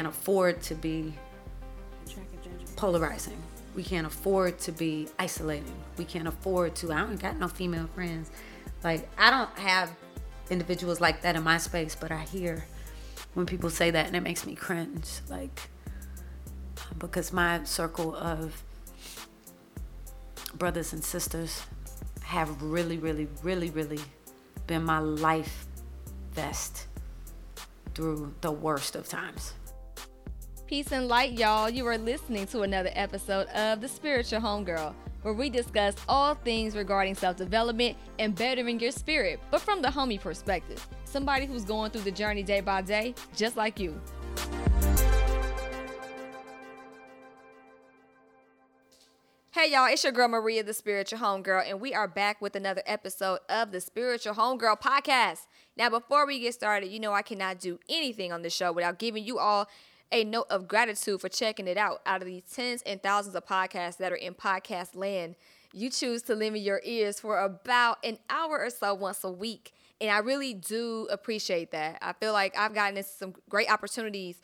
can't afford to be polarizing. We can't afford to be isolating. We can't afford to. I don't got no female friends. Like I don't have individuals like that in my space, but I hear when people say that and it makes me cringe. Like because my circle of brothers and sisters have really, really, really, really been my life vest through the worst of times. Peace and light, y'all. You are listening to another episode of The Spiritual Homegirl, where we discuss all things regarding self development and bettering your spirit, but from the homie perspective. Somebody who's going through the journey day by day, just like you. Hey y'all, it's your girl Maria, the Spiritual Homegirl, and we are back with another episode of the Spiritual Homegirl podcast. Now, before we get started, you know I cannot do anything on the show without giving you all a note of gratitude for checking it out. Out of these tens and thousands of podcasts that are in podcast land, you choose to lend me your ears for about an hour or so once a week. And I really do appreciate that. I feel like I've gotten into some great opportunities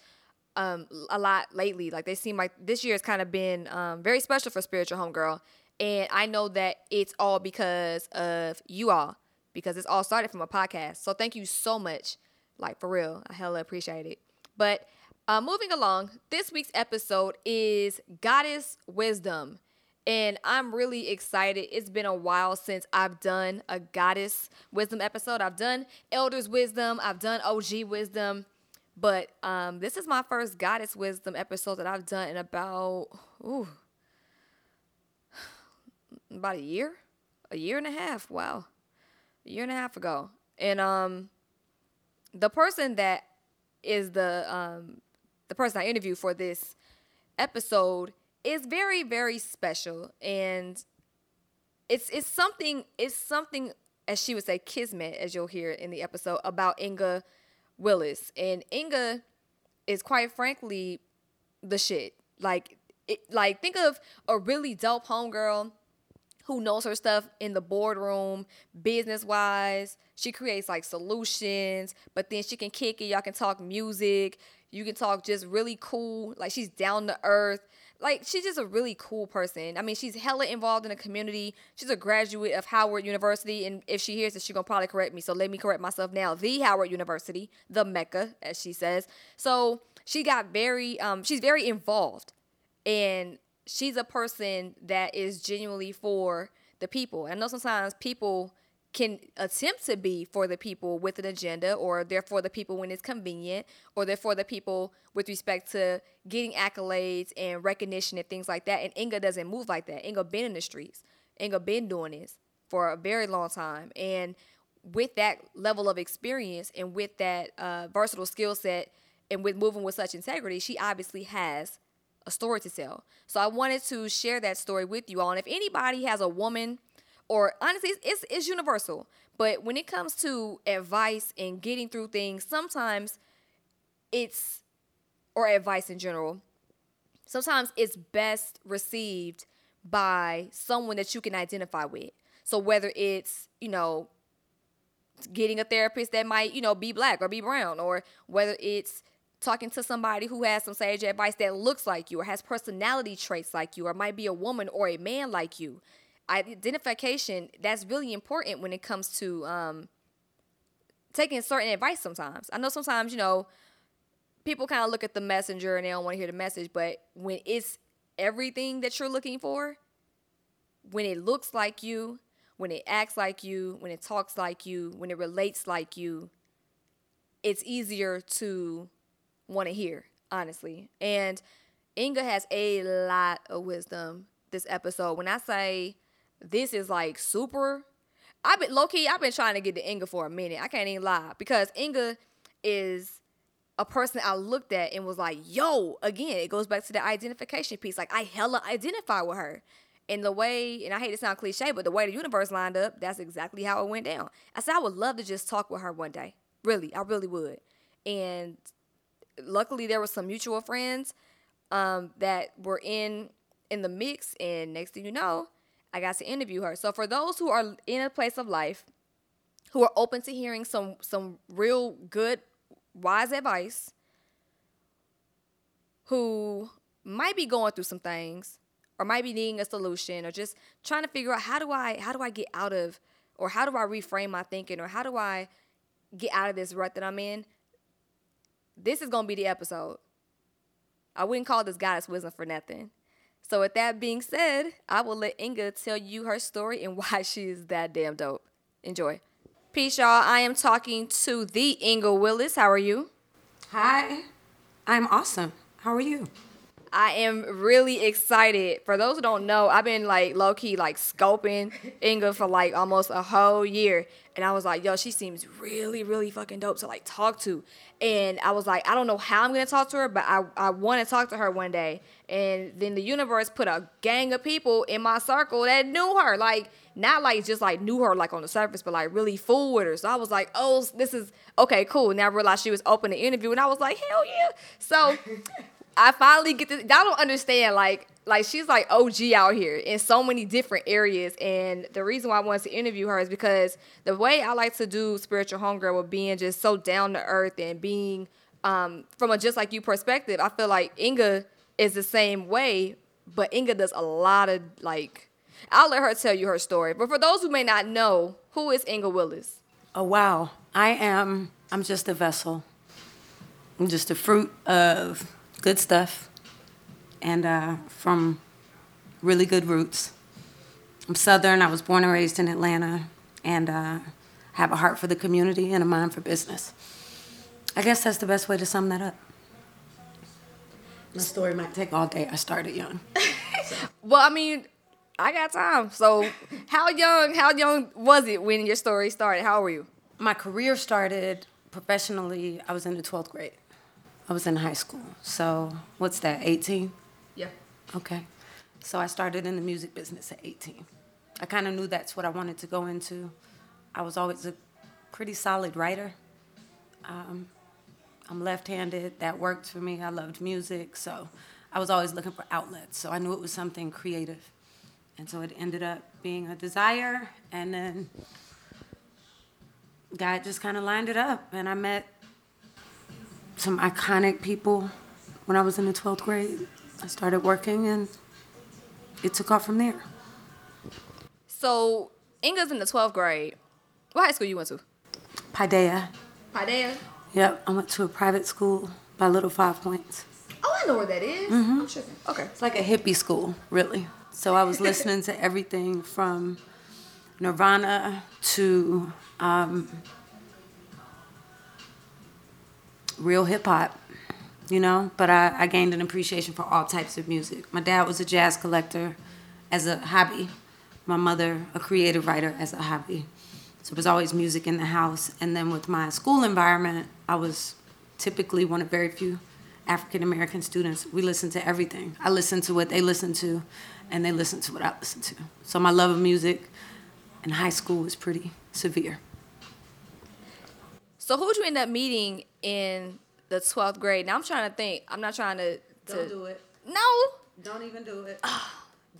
um, a lot lately. Like they seem like this year has kind of been um, very special for Spiritual Homegirl. And I know that it's all because of you all, because it's all started from a podcast. So thank you so much. Like for real, I hella appreciate it. But uh, moving along, this week's episode is Goddess Wisdom. And I'm really excited. It's been a while since I've done a Goddess Wisdom episode. I've done Elders Wisdom, I've done OG Wisdom, but um, this is my first Goddess Wisdom episode that I've done in about, ooh, about a year, a year and a half. Wow, a year and a half ago. And um, the person that is the um, the person I interviewed for this episode is very very special. And it's it's something it's something as she would say kismet as you'll hear in the episode about Inga Willis. And Inga is quite frankly the shit. Like it like think of a really dope homegirl who knows her stuff in the boardroom, business wise. She creates like solutions, but then she can kick it. Y'all can talk music. You can talk just really cool. Like she's down to earth. Like she's just a really cool person. I mean, she's hella involved in the community. She's a graduate of Howard University, and if she hears this, she's gonna probably correct me. So let me correct myself now. The Howard University, the Mecca, as she says. So she got very, um, she's very involved, and she's a person that is genuinely for the people. I know sometimes people can attempt to be for the people with an agenda or they're for the people when it's convenient or they're for the people with respect to getting accolades and recognition and things like that. And inga doesn't move like that. Inga been in the streets. Inga been doing this for a very long time. And with that level of experience and with that uh, versatile skill set and with moving with such integrity she obviously has a story to tell so i wanted to share that story with you all and if anybody has a woman or honestly, it's, it's universal. But when it comes to advice and getting through things, sometimes it's, or advice in general, sometimes it's best received by someone that you can identify with. So whether it's, you know, getting a therapist that might, you know, be black or be brown, or whether it's talking to somebody who has some sage advice that looks like you or has personality traits like you or might be a woman or a man like you. Identification that's really important when it comes to um, taking certain advice sometimes. I know sometimes you know people kind of look at the messenger and they don't want to hear the message but when it's everything that you're looking for when it looks like you when it acts like you when it talks like you when it relates like you it's easier to want to hear honestly and inga has a lot of wisdom this episode when i say this is like super. I've been low key. I've been trying to get to Inga for a minute. I can't even lie because Inga is a person I looked at and was like, "Yo!" Again, it goes back to the identification piece. Like I hella identify with her. And the way, and I hate to sound cliche, but the way the universe lined up, that's exactly how it went down. I said I would love to just talk with her one day. Really, I really would. And luckily, there were some mutual friends um, that were in in the mix. And next thing you know, I got to interview her. So for those who are in a place of life, who are open to hearing some some real good wise advice, who might be going through some things or might be needing a solution or just trying to figure out how do I how do I get out of or how do I reframe my thinking or how do I get out of this rut that I'm in, this is gonna be the episode. I wouldn't call this goddess wisdom for nothing. So with that being said, I will let Inga tell you her story and why she is that damn dope. Enjoy. Peace, y'all. I am talking to the Inga Willis. How are you? Hi, I'm awesome. How are you? I am really excited. For those who don't know, I've been like low key like scoping Inga for like almost a whole year. And I was like, yo, she seems really, really fucking dope to like talk to. And I was like, I don't know how I'm gonna talk to her, but I, I wanna talk to her one day. And then the universe put a gang of people in my circle that knew her. Like, not like just like knew her like on the surface, but like really fool with her. So I was like, oh, this is okay, cool. Now I realized she was open to interview, and I was like, hell yeah. So I finally get this. Y'all don't understand. Like, like she's like OG out here in so many different areas. And the reason why I wanted to interview her is because the way I like to do spiritual homegirl with being just so down to earth and being um, from a just like you perspective, I feel like Inga is the same way, but Inga does a lot of like. I'll let her tell you her story. But for those who may not know, who is Inga Willis? Oh wow, I am. I'm just a vessel. I'm just a fruit of good stuff and uh, from really good roots. I'm Southern. I was born and raised in Atlanta and uh, have a heart for the community and a mind for business. I guess that's the best way to sum that up. My story might take all day. I started young. Well, I mean, I got time. So, how young? How young was it when your story started? How old were you? My career started professionally. I was in the 12th grade. I was in high school. So, what's that, 18? Yeah. Okay. So, I started in the music business at 18. I kind of knew that's what I wanted to go into. I was always a pretty solid writer. Um, I'm left handed. That worked for me. I loved music. So, I was always looking for outlets. So, I knew it was something creative. And so, it ended up being a desire. And then, God just kind of lined it up. And I met some iconic people when I was in the 12th grade. I started working and it took off from there. So, Inga's in the 12th grade. What high school you went to? Paideia. Paideia. Yep, I went to a private school by Little Five Points. Oh, I know where that is. I'm tripping. Okay. It's like a hippie school, really. So I was listening to everything from Nirvana to um, real hip hop, you know. But I, I gained an appreciation for all types of music. My dad was a jazz collector as a hobby, my mother, a creative writer as a hobby. So it was always music in the house. And then with my school environment, I was typically one of very few African American students. We listened to everything. I listened to what they listened to, and they listened to what I listened to. So my love of music in high school was pretty severe. So, who'd you end up meeting in the 12th grade? Now, I'm trying to think. I'm not trying to. to do it. No. Don't even do it.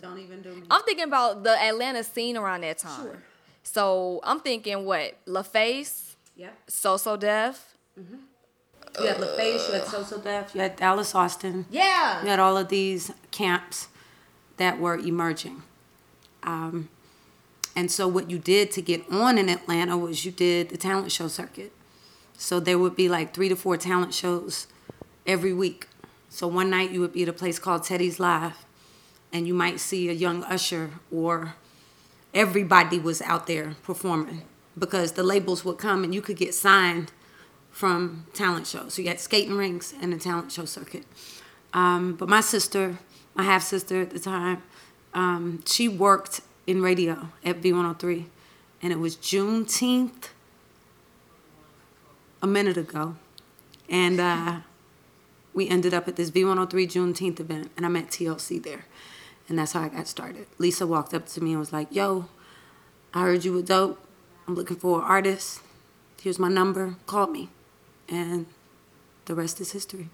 Don't even do it. I'm thinking about the Atlanta scene around that time. Sure. So, I'm thinking what? LaFace, Yep. So So Def. You had LaFace, you had So Def, you had Dallas Austin. Yeah. You had all of these camps that were emerging. Um, and so, what you did to get on in Atlanta was you did the talent show circuit. So, there would be like three to four talent shows every week. So, one night you would be at a place called Teddy's Live, and you might see a young Usher, or everybody was out there performing because the labels would come and you could get signed from talent shows. So you had skating rinks and the talent show circuit. Um, but my sister, my half sister at the time, um, she worked in radio at V103, and it was Juneteenth a minute ago, and uh, we ended up at this V103 Juneteenth event, and I met TLC there, and that's how I got started. Lisa walked up to me and was like, "Yo, I heard you were dope. I'm looking for an artist. Here's my number. Call me." And the rest is history.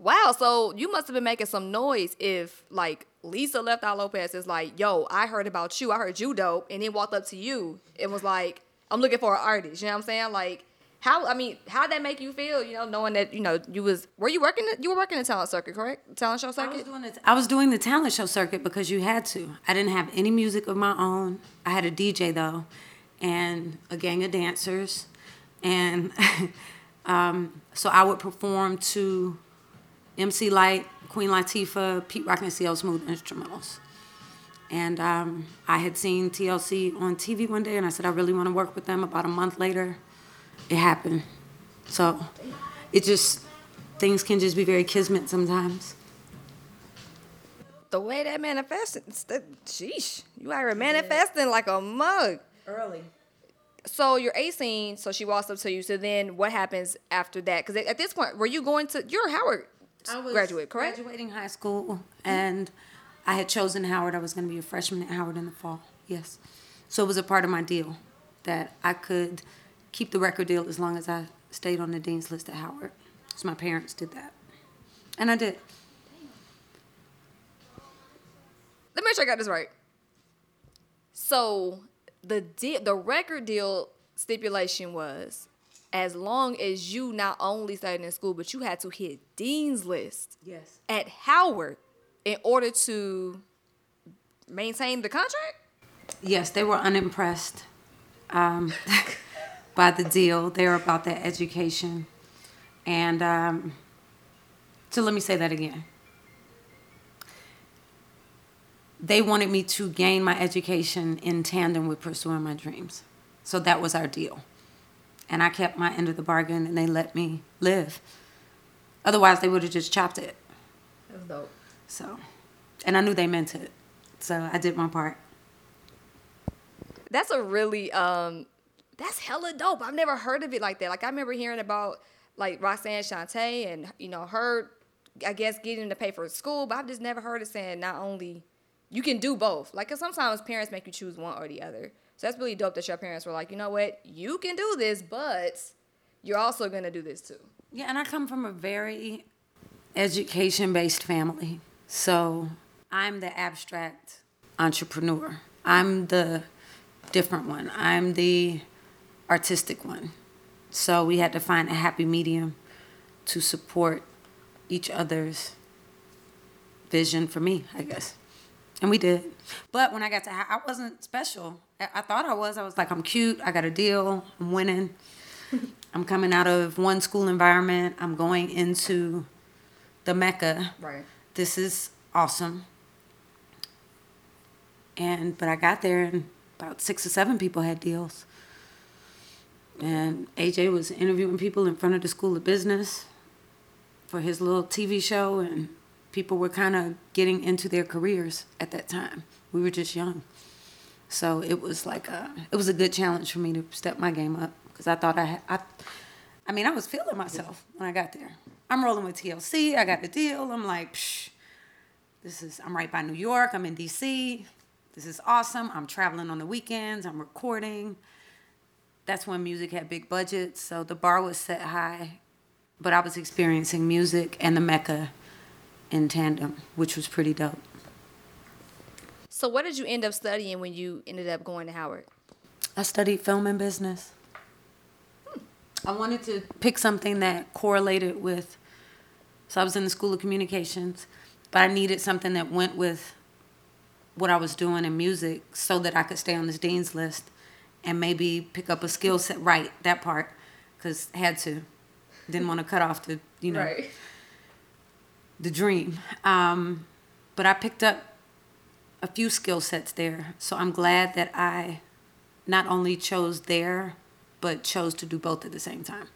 Wow. So, you must have been making some noise if, like, Lisa Left Eye Lopez is like, yo, I heard about you. I heard you dope. And then walked up to you and was like, I'm looking for an artist. You know what I'm saying? Like, How I mean, how that make you feel? You know, knowing that you know you was were you working you were working in the talent circuit, correct? Talent show I was circuit. doing the, I was doing the talent show circuit because you had to. I didn't have any music of my own. I had a DJ though, and a gang of dancers, and um, so I would perform to MC Lyte, Queen Latifah, Pete Rock, and CL Smooth instrumentals. And um, I had seen TLC on TV one day, and I said I really want to work with them. About a month later, it happened. So it just things can just be very kismet sometimes. the way that manifested, it's sheesh, you out here manifesting like a mug. Early. So you're 18, so she walks up to you. So then what happens after that? Because at this point, were you going to, you're a Howard I was graduate, correct? Graduating high school, and I had chosen Howard. I was going to be a freshman at Howard in the fall. Yes, so it was a part of my deal that I could keep the record deal as long as I stayed on the dean's list at Howard. So my parents did that, and I did. Let me make sure I got this right. So the deal, the record deal stipulation was as long as you not only stayed in school, but you had to hit dean's list Yes. at Howard in order to maintain the contract. Yes, they were unimpressed um, by the deal. They were about their education. And um, so let me say that again. They wanted me to gain my education in tandem with pursuing my dreams. So that was our deal. And I kept my end of the bargain and they let me live. Otherwise, they would have just chopped it. That's dope. So, and I knew they meant it. So I did my part. That's a really um that's hella dope. I've never heard of it like that. Like I remember hearing about like Roxanne Shante and you know her I guess getting to pay for school, but I've just never heard it saying not only you can do both. Like 'cause sometimes parents make you choose one or the other. So that's really dope that your parents were like, you know what, you can do this, but you're also gonna do this too. Yeah, and I come from a very education based family. So I'm the abstract entrepreneur. I'm the different one. I'm the artistic one. So we had to find a happy medium to support each other's vision for me, I guess. And we did. But when I got to, I wasn't special. I I thought I was. I was like, I'm cute. I got a deal. I'm winning. I'm coming out of one school environment. I'm going into the Mecca. Right. This is awesome. And but I got there and about six or seven people had deals. And AJ was interviewing people in front of the School of Business for his little TV show, and people were kind of getting into their careers at that time. We were just young. So it was like a, it was a good challenge for me to step my game up because I thought I I, I mean, I was feeling myself when I got there. I'm rolling with TLC. I got the deal. I'm like, Psh, this is, I'm right by New York. I'm in DC. This is awesome. I'm traveling on the weekends. I'm recording. That's when music had big budgets. So the bar was set high. But I was experiencing music and the Mecca in tandem, which was pretty dope. So what did you end up studying when you ended up going to Howard? I studied film and business. Hmm. I wanted to pick something that correlated with, so I was in the School of Communications, but I needed something that went with what I was doing in music so that I could stay on this dean's list and maybe pick up a skill set. Right, that part, because had to. Didn't want to cut off the, you know, the dream. Um, but I picked up a few skill sets there. So I'm glad that I not only chose there, but chose to do both at the same time.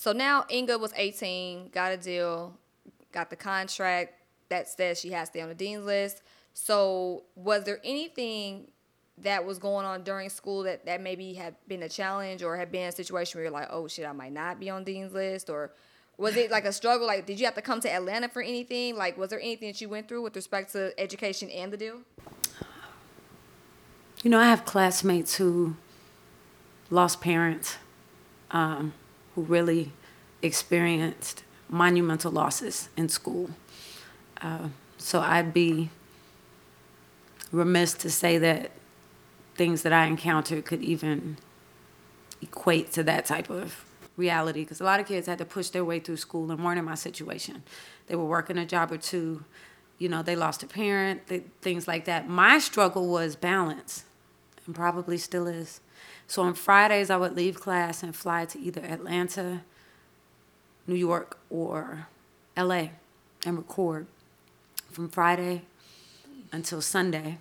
So now Inga was 18, got a deal, got the contract that says she has to stay on the dean's list. So was there anything that was going on during school that, that maybe had been a challenge or had been a situation where you're like, oh shit, I might not be on dean's list? Or was it like a struggle? Like, did you have to come to Atlanta for anything? Like, was there anything that you went through with respect to education and the deal? You know, I have classmates who lost parents, um, who really experienced monumental losses in school. Uh, so I'd be remiss to say that things that I encountered could even equate to that type of reality because a lot of kids had to push their way through school and weren't in my situation. They were working a job or two, you know, they lost a parent, they, things like that. My struggle was balance and probably still is. So on Fridays, I would leave class and fly to either Atlanta, New York, or LA and record from Friday until Sunday.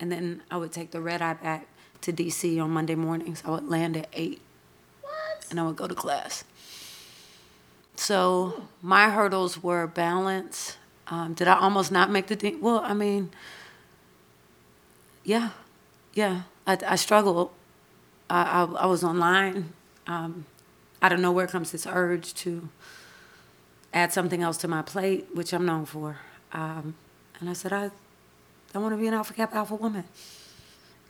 And then I would take the red eye back to DC on Monday mornings. I would land at 8 What? and I would go to class. So my hurdles were balance. Um, did I almost not make the team? Well, I mean, yeah, yeah. I, I struggled. I, I, I was online. Um, out of nowhere comes this urge to add something else to my plate, which I'm known for. Um, and I said, I, I want to be an Alpha Kappa Alpha woman.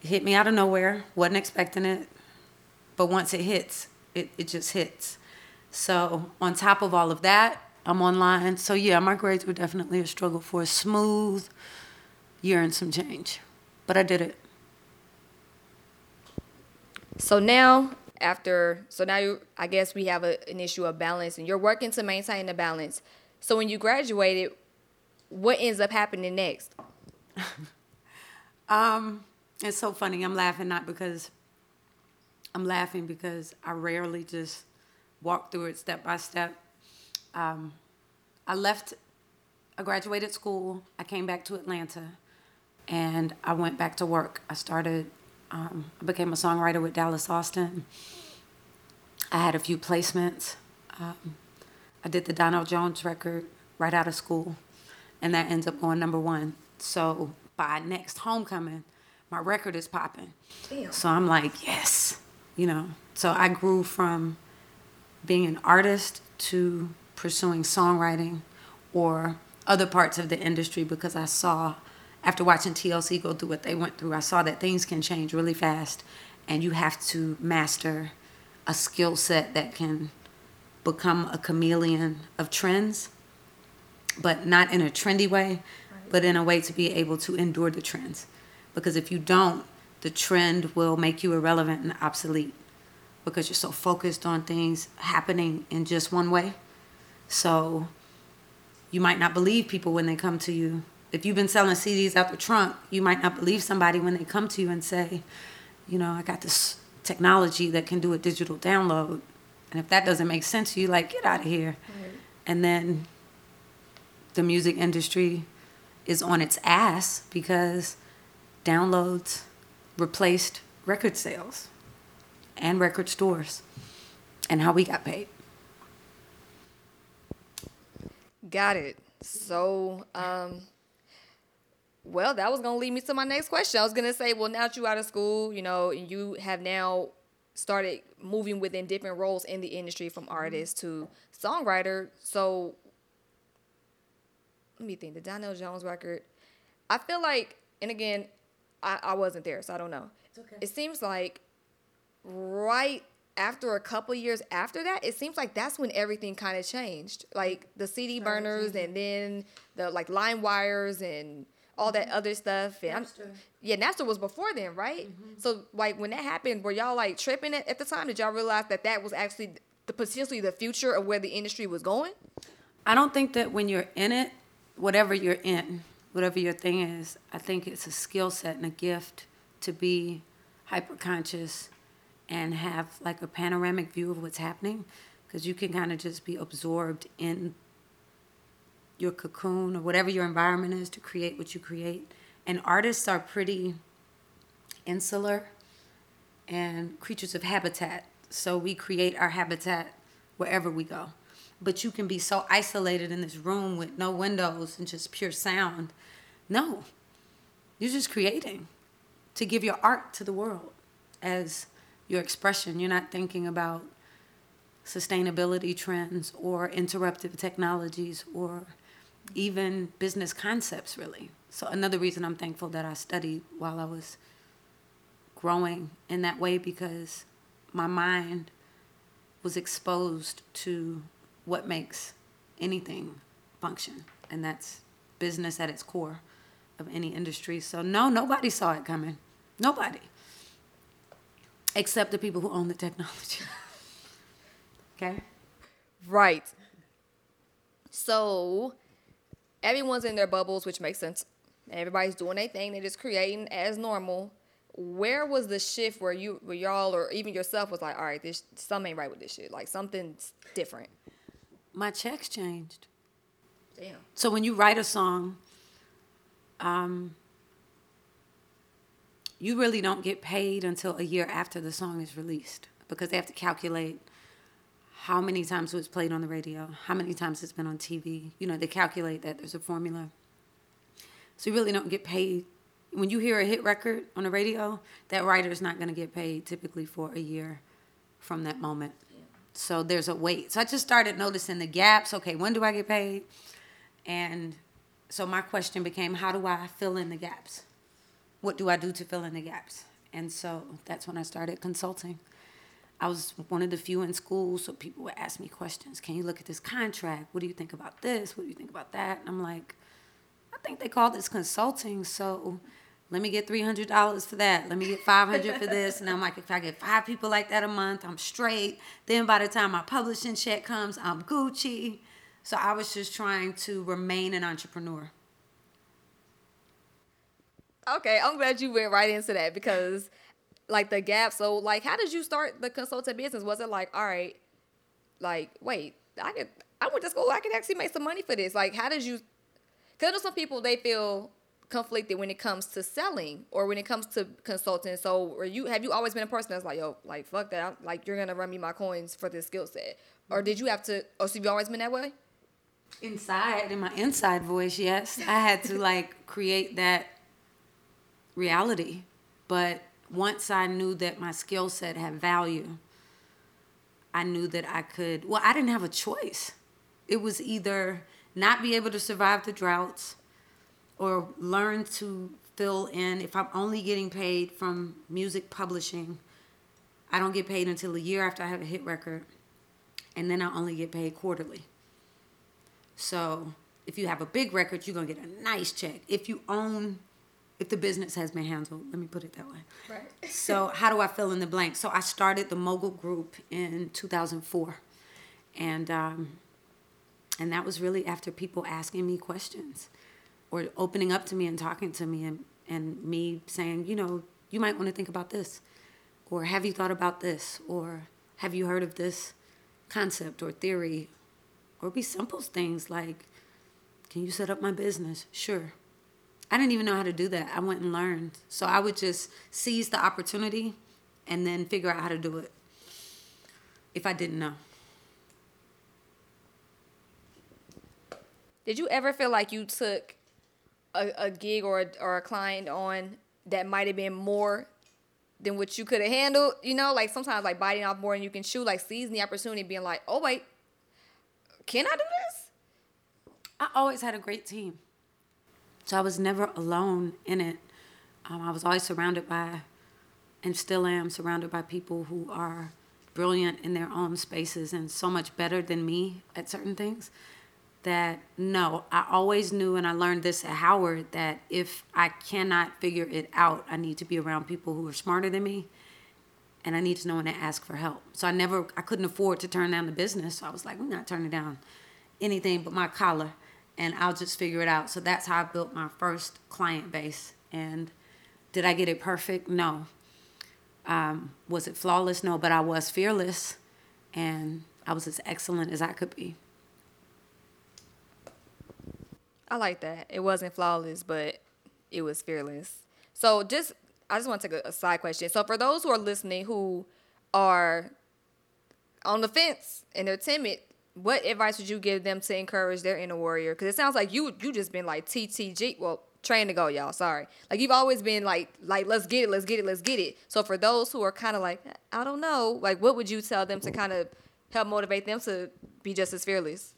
It hit me out of nowhere. Wasn't expecting it. But once it hits, it, it just hits. So on top of all of that, I'm online. So yeah, my grades were definitely a struggle for a smooth year and some change. But I did it. So now, after, so now you, I guess we have a, an issue of balance, and you're working to maintain the balance. So when you graduated, what ends up happening next? Um, it's so funny. I'm laughing not because I'm laughing because I rarely just walk through it step by step. Um, I left, I graduated school. I came back to Atlanta and I went back to work. I started, um, I became a songwriter with Dallas Austin. I had a few placements. Um, I did the Donell Jones record right out of school, and that ends up going number one. So by next homecoming, my record is popping. Damn. So I'm like, yes, you know. So I grew from being an artist to pursuing songwriting or other parts of the industry because I saw, after watching TLC go through what they went through, I saw that things can change really fast and you have to master a skill set that can become a chameleon of trends, but not in a trendy way, but in a way to be able to endure the trends. Because if you don't, the trend will make you irrelevant and obsolete because you're so focused on things happening in just one way. So you might not believe people when they come to you. If you've been selling CDs out the trunk, you might not believe somebody when they come to you and say, you know, I got this technology that can do a digital download. And if that doesn't make sense to you, like, get out of here. And then the music industry is on its ass because downloads replaced record sales and record stores and how we got paid. Got it. So, um, well, that was gonna lead me to my next question. I was gonna say, well, now that you out of school, you know, and you have now started moving within different roles in the industry, from artist to songwriter. So, let me think. The Donell Jones record. I feel like, and again, I, I wasn't there, so I don't know. okay. It seems like right after a couple years after that, it seems like that's when everything kind of changed. Like the CD burners and then the like LimeWires and all that other stuff. And I'm- Napster. yeah, Napster was before then, right? Mm-hmm. So like when that happened, were y'all like tripping at, at the time? Did y'all realize that that was actually the potentially the future of where the industry was going? I don't think that when you're in it, whatever you're in, whatever your thing is, I think it's a skill set and a gift to be hyper conscious and have like a panoramic view of what's happening because you can kind of just be absorbed in your cocoon or whatever your environment is to create what you create. And artists are pretty insular and creatures of habitat. So we create our habitat wherever we go. But you can be so isolated in this room with no windows and just pure sound. No, you're just creating to give your art to the world as your expression. You're not thinking about sustainability trends or interruptive technologies or even business concepts, really. So, another reason I'm thankful that I studied while I was growing in that way because my mind was exposed to what makes anything function, and that's business at its core of any industry. So, no, nobody saw it coming. Nobody. Except the people who own the technology. okay? Right. So everyone's in their bubbles, which makes sense. Everybody's doing their thing. They're just creating as normal. Where was the shift where you, where y'all, or even yourself, was like, all right, this something ain't right with this shit. Like something's different. My checks changed. Damn. So when you write a song, um, you really don't get paid until a year after the song is released because they have to calculate how many times it was played on the radio, how many times it's been on TV. You know, they calculate that there's a formula. So you really don't get paid. When you hear a hit record on the radio, that writer is not going to get paid typically for a year from that moment. So there's a wait. So I just started noticing the gaps. Okay, when do I get paid? And so my question became, how do I fill in the gaps? What do I do to fill in the gaps? And so that's when I started consulting. I was one of the few in school, so people would ask me questions. Can you look at this contract? What do you think about this? What do you think about that? And I'm like, I think they call this consulting, so let me get three hundred dollars for that. Let me get five hundred for this. And I'm like, if I get five people like that a month, I'm straight. Then by the time my publishing check comes, I'm Gucci. So I was just trying to remain an entrepreneur. Okay, I'm glad you went right into that because like the gap. So like, how did you start the consulting business? Was it like, all right, like wait, I could, I went to school, I could actually make some money for this. Like, how did you? Because some people they feel conflicted when it comes to selling or when it comes to consulting. So, are you have you always been a person that's like, yo, like fuck that, I'm, like you're gonna run me my coins for this skill set, or did you have to? Or so you always been that way? Inside, in my inside voice, yes, I had to like create that reality, but once I knew that my skill set had value, I knew that I could, well, I didn't have a choice. It was either not be able to survive the droughts or learn to fill in. If I'm only getting paid from music publishing, I don't get paid until a year after I have a hit record, and then I only get paid quarterly. So if you have a big record, you're gonna get a nice check. If you own if the business has been handled. Let me put it that way. Right. so how do I fill in the blank? So I started the Mogul Group in 2004, and um, and that was really after people asking me questions, or opening up to me and talking to me, and and me saying, you know, you might want to think about this, or have you thought about this, or have you heard of this concept or theory, or be simple things like, can you set up my business? Sure I didn't even know how to do that. I went and learned. So I would just seize the opportunity and then figure out how to do it if I didn't know. Did you ever feel like you took a, a gig or a, or a client on that might have been more than what you could have handled? You know, like sometimes like biting off more than you can chew, like seizing the opportunity, being like, oh wait, can I do this? I always had a great team. So I was never alone in it. Um, I was always surrounded by, and still am surrounded by people who are brilliant in their own spaces and so much better than me at certain things. That no, I always knew, and I learned this at Howard, that if I cannot figure it out, I need to be around people who are smarter than me and I need to know when to ask for help. So I never, I couldn't afford to turn down the business. So I was like, we're not turning down anything but my collar and I'll just figure it out. So that's how I built my first client base. And did I get it perfect? No. Um, was it flawless? No, but I was fearless and I was as excellent as I could be. I like that. It wasn't flawless, but it was fearless. So just I just want to take a, a side question. So for those who are listening who are on the fence and they're timid, what advice would you give them to encourage their inner warrior? Because it sounds like you you just been like TTG. Well, train to go, y'all. Sorry. Like you've always been like like let's get it, let's get it, let's get it. So for those who are kind of like I don't know, like what would you tell them to kind of help motivate them to be just as fearless?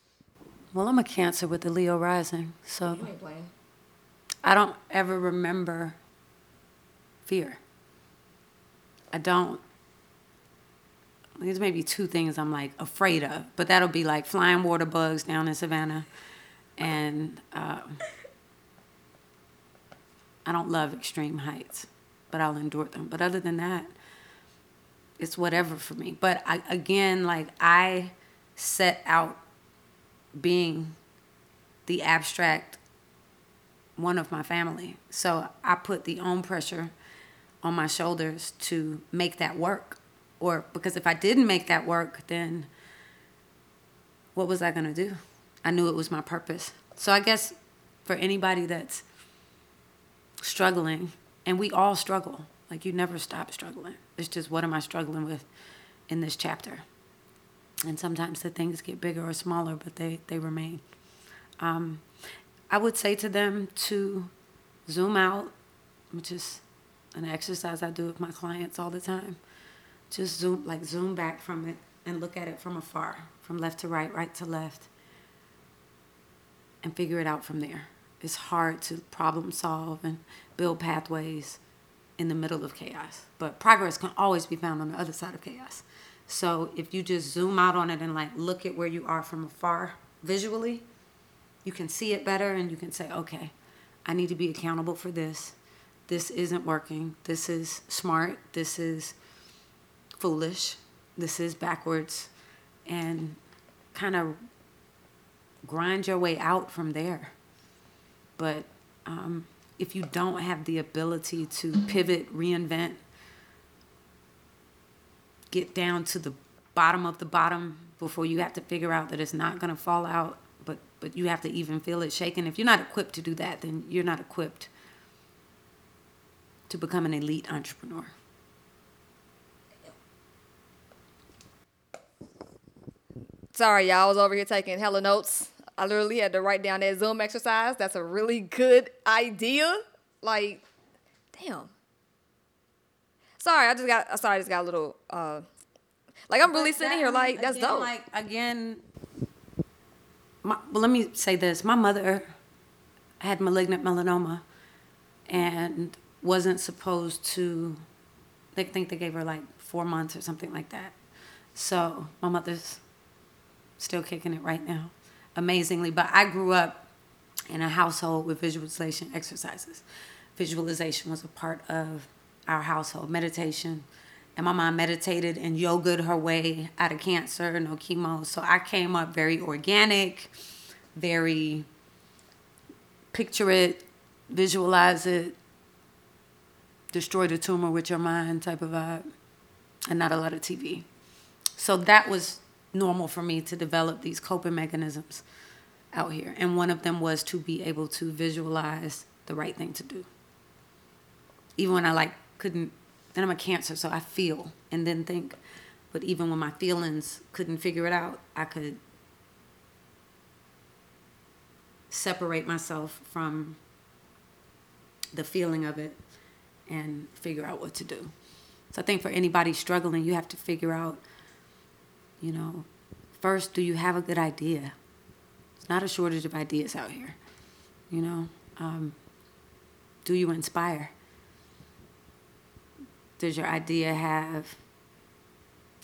Well, I'm a Cancer with the Leo rising, so I don't ever remember fear. I don't there's maybe two things I'm like afraid of, but that'll be like flying water bugs down in Savannah, and uh, I don't love extreme heights, but I'll endure them. But other than that, it's whatever for me. But I, again, like I set out being the abstract one of my family. So I put the own pressure on my shoulders to make that work. Or because if I didn't make that work, then what was I going to do? I knew it was my purpose. So I guess for anybody that's struggling, and we all struggle, like you never stop struggling. It's just what am I struggling with in this chapter? And sometimes the things get bigger or smaller, but they, they remain. Um, I would say to them to zoom out, which is an exercise I do with my clients all the time. Just zoom, like zoom back from it and look at it from afar, from left to right, right to left, and figure it out from there. It's hard to problem solve and build pathways in the middle of chaos, but progress can always be found on the other side of chaos. So if you just zoom out on it and like look at where you are from afar visually, you can see it better and you can say, okay, I need to be accountable for this. This isn't working. This is smart. This is foolish. This is backwards. And kind of grind your way out from there. But um, if you don't have the ability to pivot, reinvent, get down to the bottom of the bottom before you have to figure out that it's not going to fall out, but but you have to even feel it shaking. If you're not equipped to do that, then you're not equipped to become an elite entrepreneur. Sorry, y'all. I was over here taking hella notes. I literally had to write down that Zoom exercise. That's a really good idea. Like, damn. Sorry, I just got. Sorry, I just got a little. uh Like I'm really But sitting here like that's again, dope. Like again, my, well, let me say this: my mother had malignant melanoma, and wasn't supposed to. They think they gave her like four months or something like that. So my mother's still kicking it right now, amazingly. But I grew up in a household with visualization exercises. Visualization was a part of our household, meditation. And my mom meditated and yogaed her way out of cancer, no chemo. So I came up very organic, very picture it, visualize it, destroy the tumor with your mind type of vibe, and not a lot of TV. So that was normal for me to develop these coping mechanisms out here. And one of them was to be able to visualize the right thing to do. Even when I like couldn't then I'm a cancer, so I feel and then think. But even when my feelings couldn't figure it out, I could separate myself from the feeling of it and figure out what to do. So I think for anybody struggling, you have to figure out, you know, first, do you have a good idea? It's not a shortage of ideas out here, you know. Um, do you inspire? Does your idea have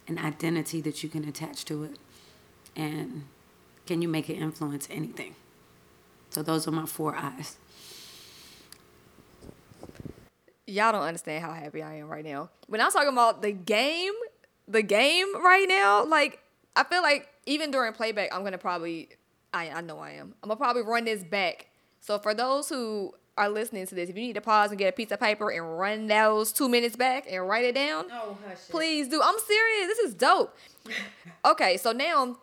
an identity that you can attach to it? And can you make it influence anything? So those are my four eyes. Y'all don't understand how happy I am right now. When I was talking about the game, the game right now, like I feel like even during playback, I'm gonna probably, I I know I am. I'm gonna probably run this back. So for those who are listening to this, if you need to pause and get a piece of paper and run those two minutes back and write it down, Oh, hush. please do. I'm serious. This is dope. okay, so now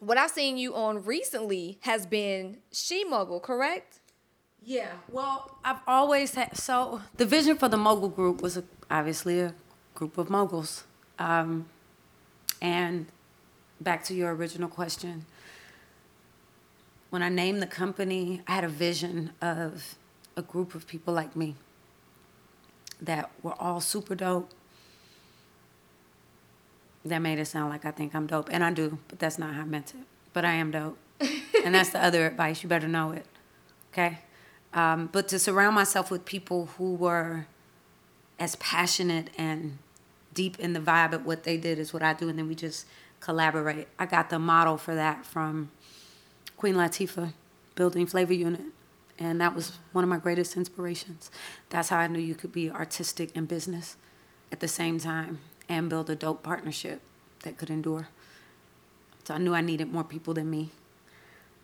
what I've seen you on recently has been She Mogul, correct? Yeah, well, I've always had. So the vision for the mogul group was a, obviously a group of moguls. Um, and back to your original question, when I named the company, I had a vision of a group of people like me that were all super dope. That made it sound like I think I'm dope, and I do, but that's not how I meant it. But I am dope, and that's the other advice. You better know it, okay? Um, but to surround myself with people who were as passionate and deep in the vibe of what they did is what I do, and then we just collaborate. I got the model for that from Queen Latifah, building Flavor Unit, and that was one of my greatest inspirations. That's how I knew you could be artistic and business at the same time. and build a dope partnership that could endure. So I knew I needed more people than me.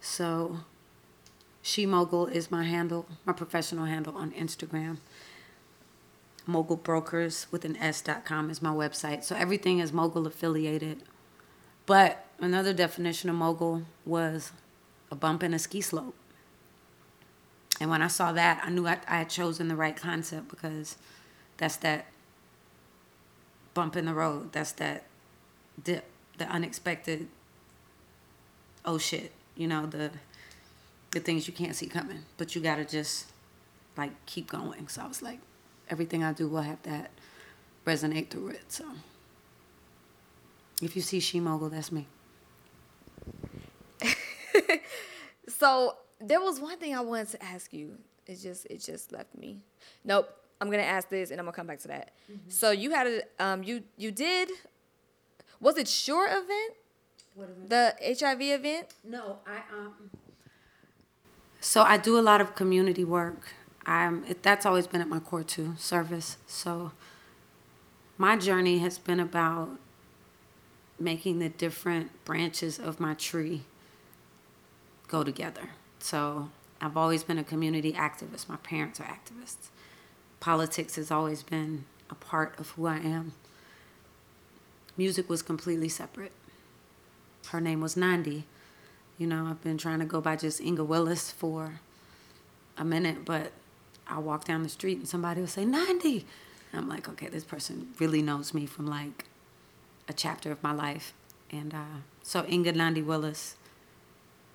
So She Mogul is my handle, my professional handle on Instagram. Mogul Brokers with an S.com is my website. So everything is mogul affiliated. But another definition of mogul was a bump in a ski slope. And when I saw that, I knew I, I had chosen the right concept because that's that bump in the road. That's that dip, the unexpected, oh shit, you know, the the things you can't see coming. But you gotta just like keep going. So I was like, everything I do will have that resonate through it. So if you see She Mogul, that's me. So there was one thing I wanted to ask you. It just it just left me. Nope. I'm gonna ask this and I'm gonna come back to that. So you had a um you you did was it your event? What event? The HIV event? No, I um. So I do a lot of community work. I'm. It, that's always been at my core too, service. So my journey has been about making the different branches of my tree go together. So I've always been a community activist. My parents are activists. Politics has always been a part of who I am. Music was completely separate. Her name was Nandi. You know, I've been trying to go by just Inga Willis for a minute, but I walk down the street and somebody will say, Nandi. And I'm like, okay, this person really knows me from like a chapter of my life. And uh, so Inga Nandi Willis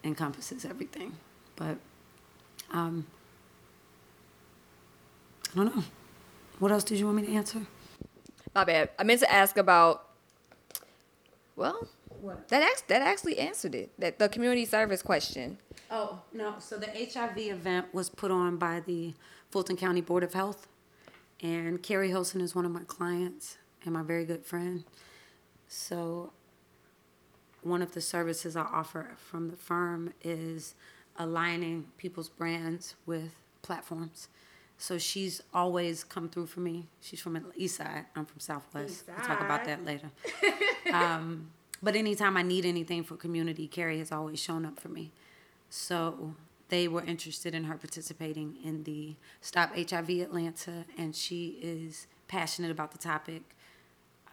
encompasses everything. But um, I don't know. What else did you want me to answer? My bad. I meant to ask about well, What? that act- that actually answered it. That the community service question. Oh, no. So the HIV event was put on by the Fulton County Board of Health. And Keri Hilson is one of my clients and my very good friend. So one of the services I offer from the firm is aligning people's brands with platforms. So she's always come through for me. She's from the East Side. I'm from Southwest. We'll talk about that later. um, but anytime I need anything for community, Carrie has always shown up for me. So they were interested in her participating in the Stop HIV Atlanta, and she is passionate about the topic.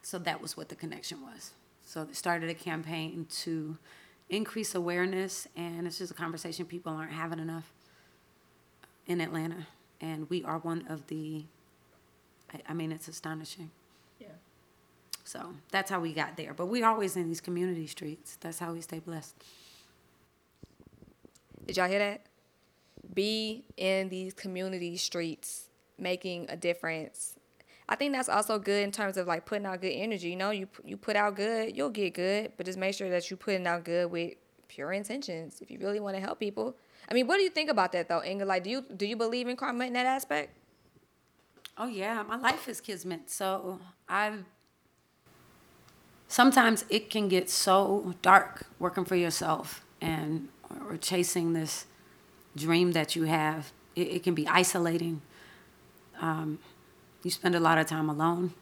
So that was what the connection was. So they started a campaign to increase awareness, and it's just a conversation people aren't having enough in Atlanta. And we are one of the, I, I mean, it's astonishing. Yeah. So that's how we got there. But we're always in these community streets. That's how we stay blessed. Did y'all hear that? Be in these community streets, making a difference. I think that's also good in terms of like putting out good energy. You know, you you put out good, you'll get good, but just make sure that you're putting out good with pure intentions. If you really want to help people. I mean, what do you think about that though, Inga? Like, do you do you believe in karma in that aspect? Oh yeah, my life is kismet. So I sometimes it can get so dark working for yourself and or, chasing this dream that you have. It, it can be isolating. Um, you spend a lot of time alone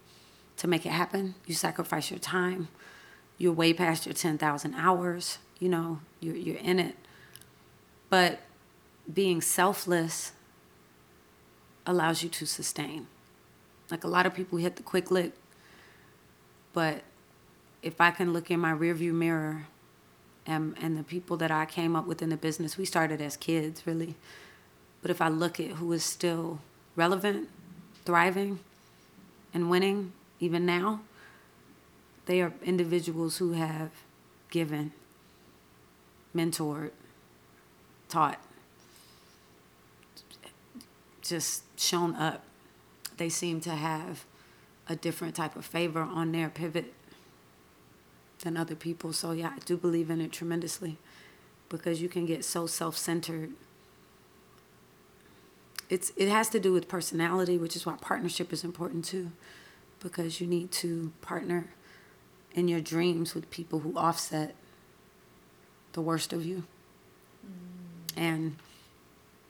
to make it happen. You sacrifice your time. You're way past your ten thousand hours. You know, you're you're in it. But being selfless allows you to sustain. Like a lot of people hit the quick lick, but if I can look in my rearview mirror and, and the people that I came up with in the business, we started as kids, really. But if I look at who is still relevant, thriving, and winning, even now, they are individuals who have given, mentored, taught, just shown up. They seem to have a different type of favor on their pivot than other people. So yeah, I do believe in it tremendously because you can get so self-centered. It's it has to do with personality, which is why partnership is important too, because you need to partner in your dreams with people who offset the worst of you and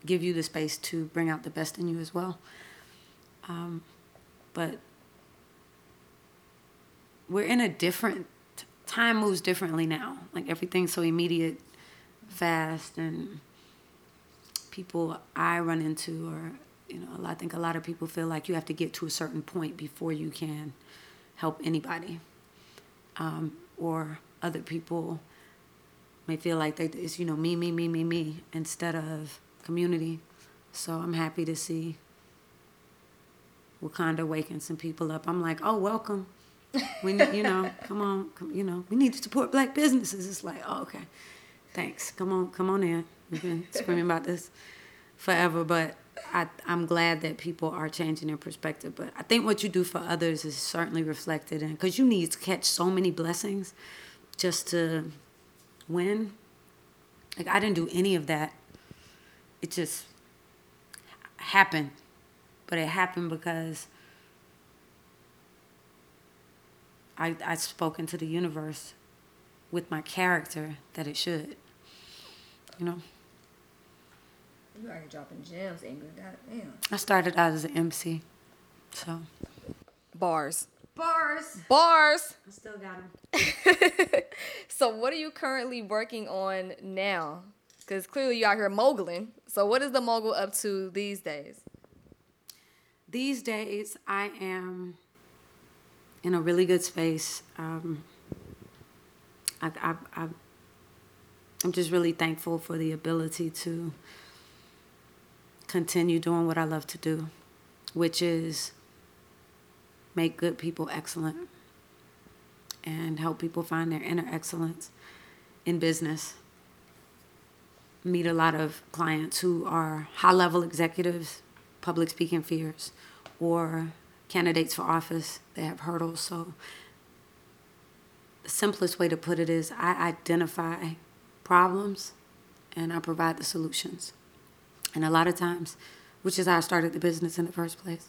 give you the space to bring out the best in you as well. Um, but we're in a different time moves differently now. Like everything's so immediate, fast, and people I run into, are, you know, I think a lot of people feel like you have to get to a certain point before you can help anybody, um, or other people may feel like they, it's you know me, me, me, me, me instead of community. So I'm happy to see Wakanda waking some people up. I'm like, oh, welcome. We need, you know, come on, come, you know, we need to support black businesses. It's like, oh, okay, thanks. Come on, come on in. We've been screaming about this forever, but I, I'm glad that people are changing their perspective. But I think what you do for others is certainly reflected in because you need to catch so many blessings just to win. Like I didn't do any of that. It just happened, but it happened because I I spoken to the universe with my character that it should. You know. You are dropping gems, Ingrid. Damn. I started out as an MC, so. Bars. Bars. Bars. I still got them. so, what are you currently working on now? Because clearly you out here moguling. So, what is the mogul up to these days? These days, I am in a really good space. Um, I, I, I, I'm just really thankful for the ability to continue doing what I love to do, which is make good people excellent and help people find their inner excellence in business. Meet a lot of clients who are high level executives, public speaking fears, or candidates for office they have hurdles. So, the simplest way to put it is I identify problems and I provide the solutions. And a lot of times, which is how I started the business in the first place.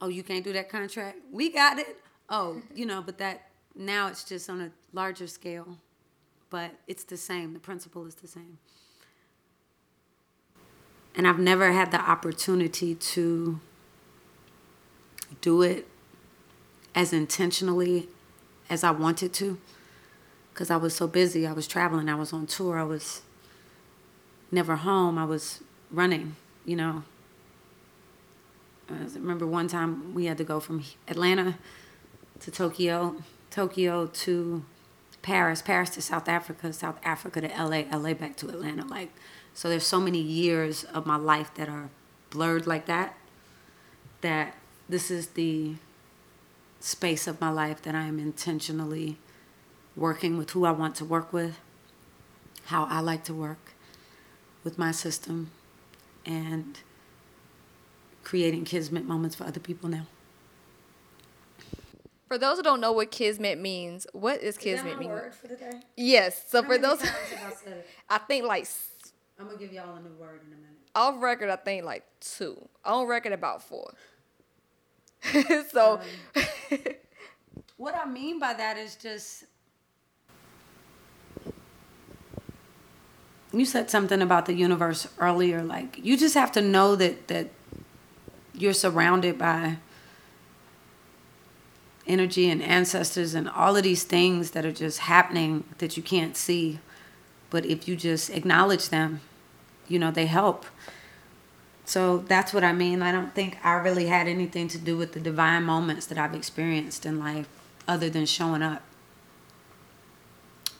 Oh, you can't do that contract? We got it. Oh, you know, but that now it's just on a larger scale. But it's the same. The principle is the same. And I've never had the opportunity to do it as intentionally as I wanted to because I was so busy. I was traveling, I was on tour, I was never home. I was running, you know. I remember one time we had to go from Atlanta to Tokyo, Tokyo to Paris, Paris to South Africa, South Africa to LA, LA back to Atlanta. Like, so there's so many years of my life that are blurred like that, that this is the space of my life that I am intentionally working with who I want to work with, how I like to work, with my system and creating kismet moments for other people now. For those who don't know what kismet means, what is kismet mean? word for the day? Yes. So How for those, I? I think like I'm gonna give y'all a new word in a minute. off record, I think like two. On record, about four. so, um, What I mean by that is just you said something about the universe earlier like you just have to know that that you're surrounded by energy and ancestors and all of these things that are just happening that you can't see. But if you just acknowledge them you know they help so that's what i mean i don't think i really had anything to do with the divine moments that i've experienced in life other than showing up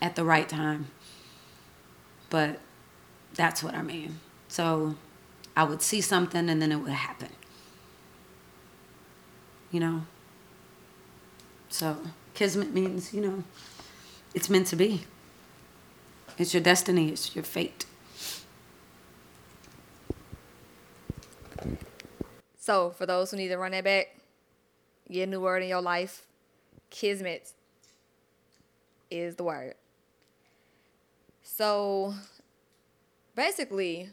at the right time but that's what I mean. So I would see something and then it would happen. You know? So kismet means, you know, it's meant to be. It's your destiny, it's your fate. So for those who need to run that back, get a new word in your life. Kismet is the word. So basically,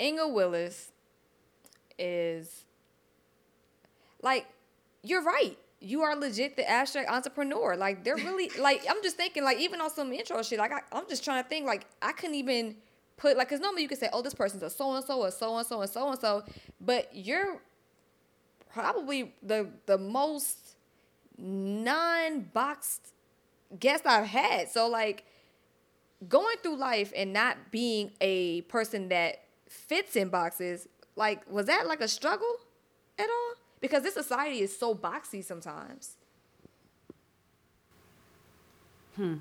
Inga Willis is like, you're right. You are legit the abstract entrepreneur. Like they're really like I'm just thinking like even on some intro shit. Like I, I'm just trying to think like I couldn't even put like because normally you can say oh this person's a so and so or so and so and so and so, but you're probably the the most non-boxed guest I've had. So like going through life and not being a person that fits in boxes, like was that like a struggle at all? Because this society is so boxy sometimes. Hmm.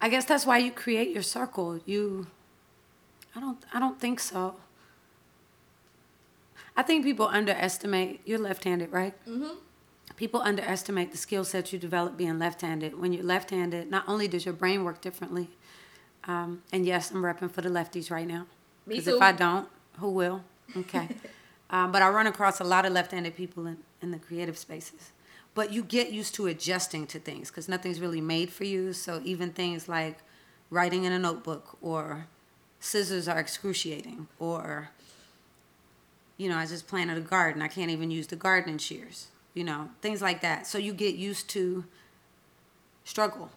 I guess that's why you create your circle. You I don't I don't think so. I think people underestimate you're left-handed, right? Mm-hmm. People underestimate the skill set you develop being left-handed. When you're left-handed, not only does your brain work differently, um, and yes, I'm repping for the lefties right now. Because if I don't, who will? Okay. um, but I run across a lot of left-handed people in, in the creative spaces but you get used to adjusting to things because nothing's really made for you. So even things like writing in a notebook or scissors are excruciating or you know, I just planted a garden. I can't even use the gardening shears, you know, things like that. So you get used to struggle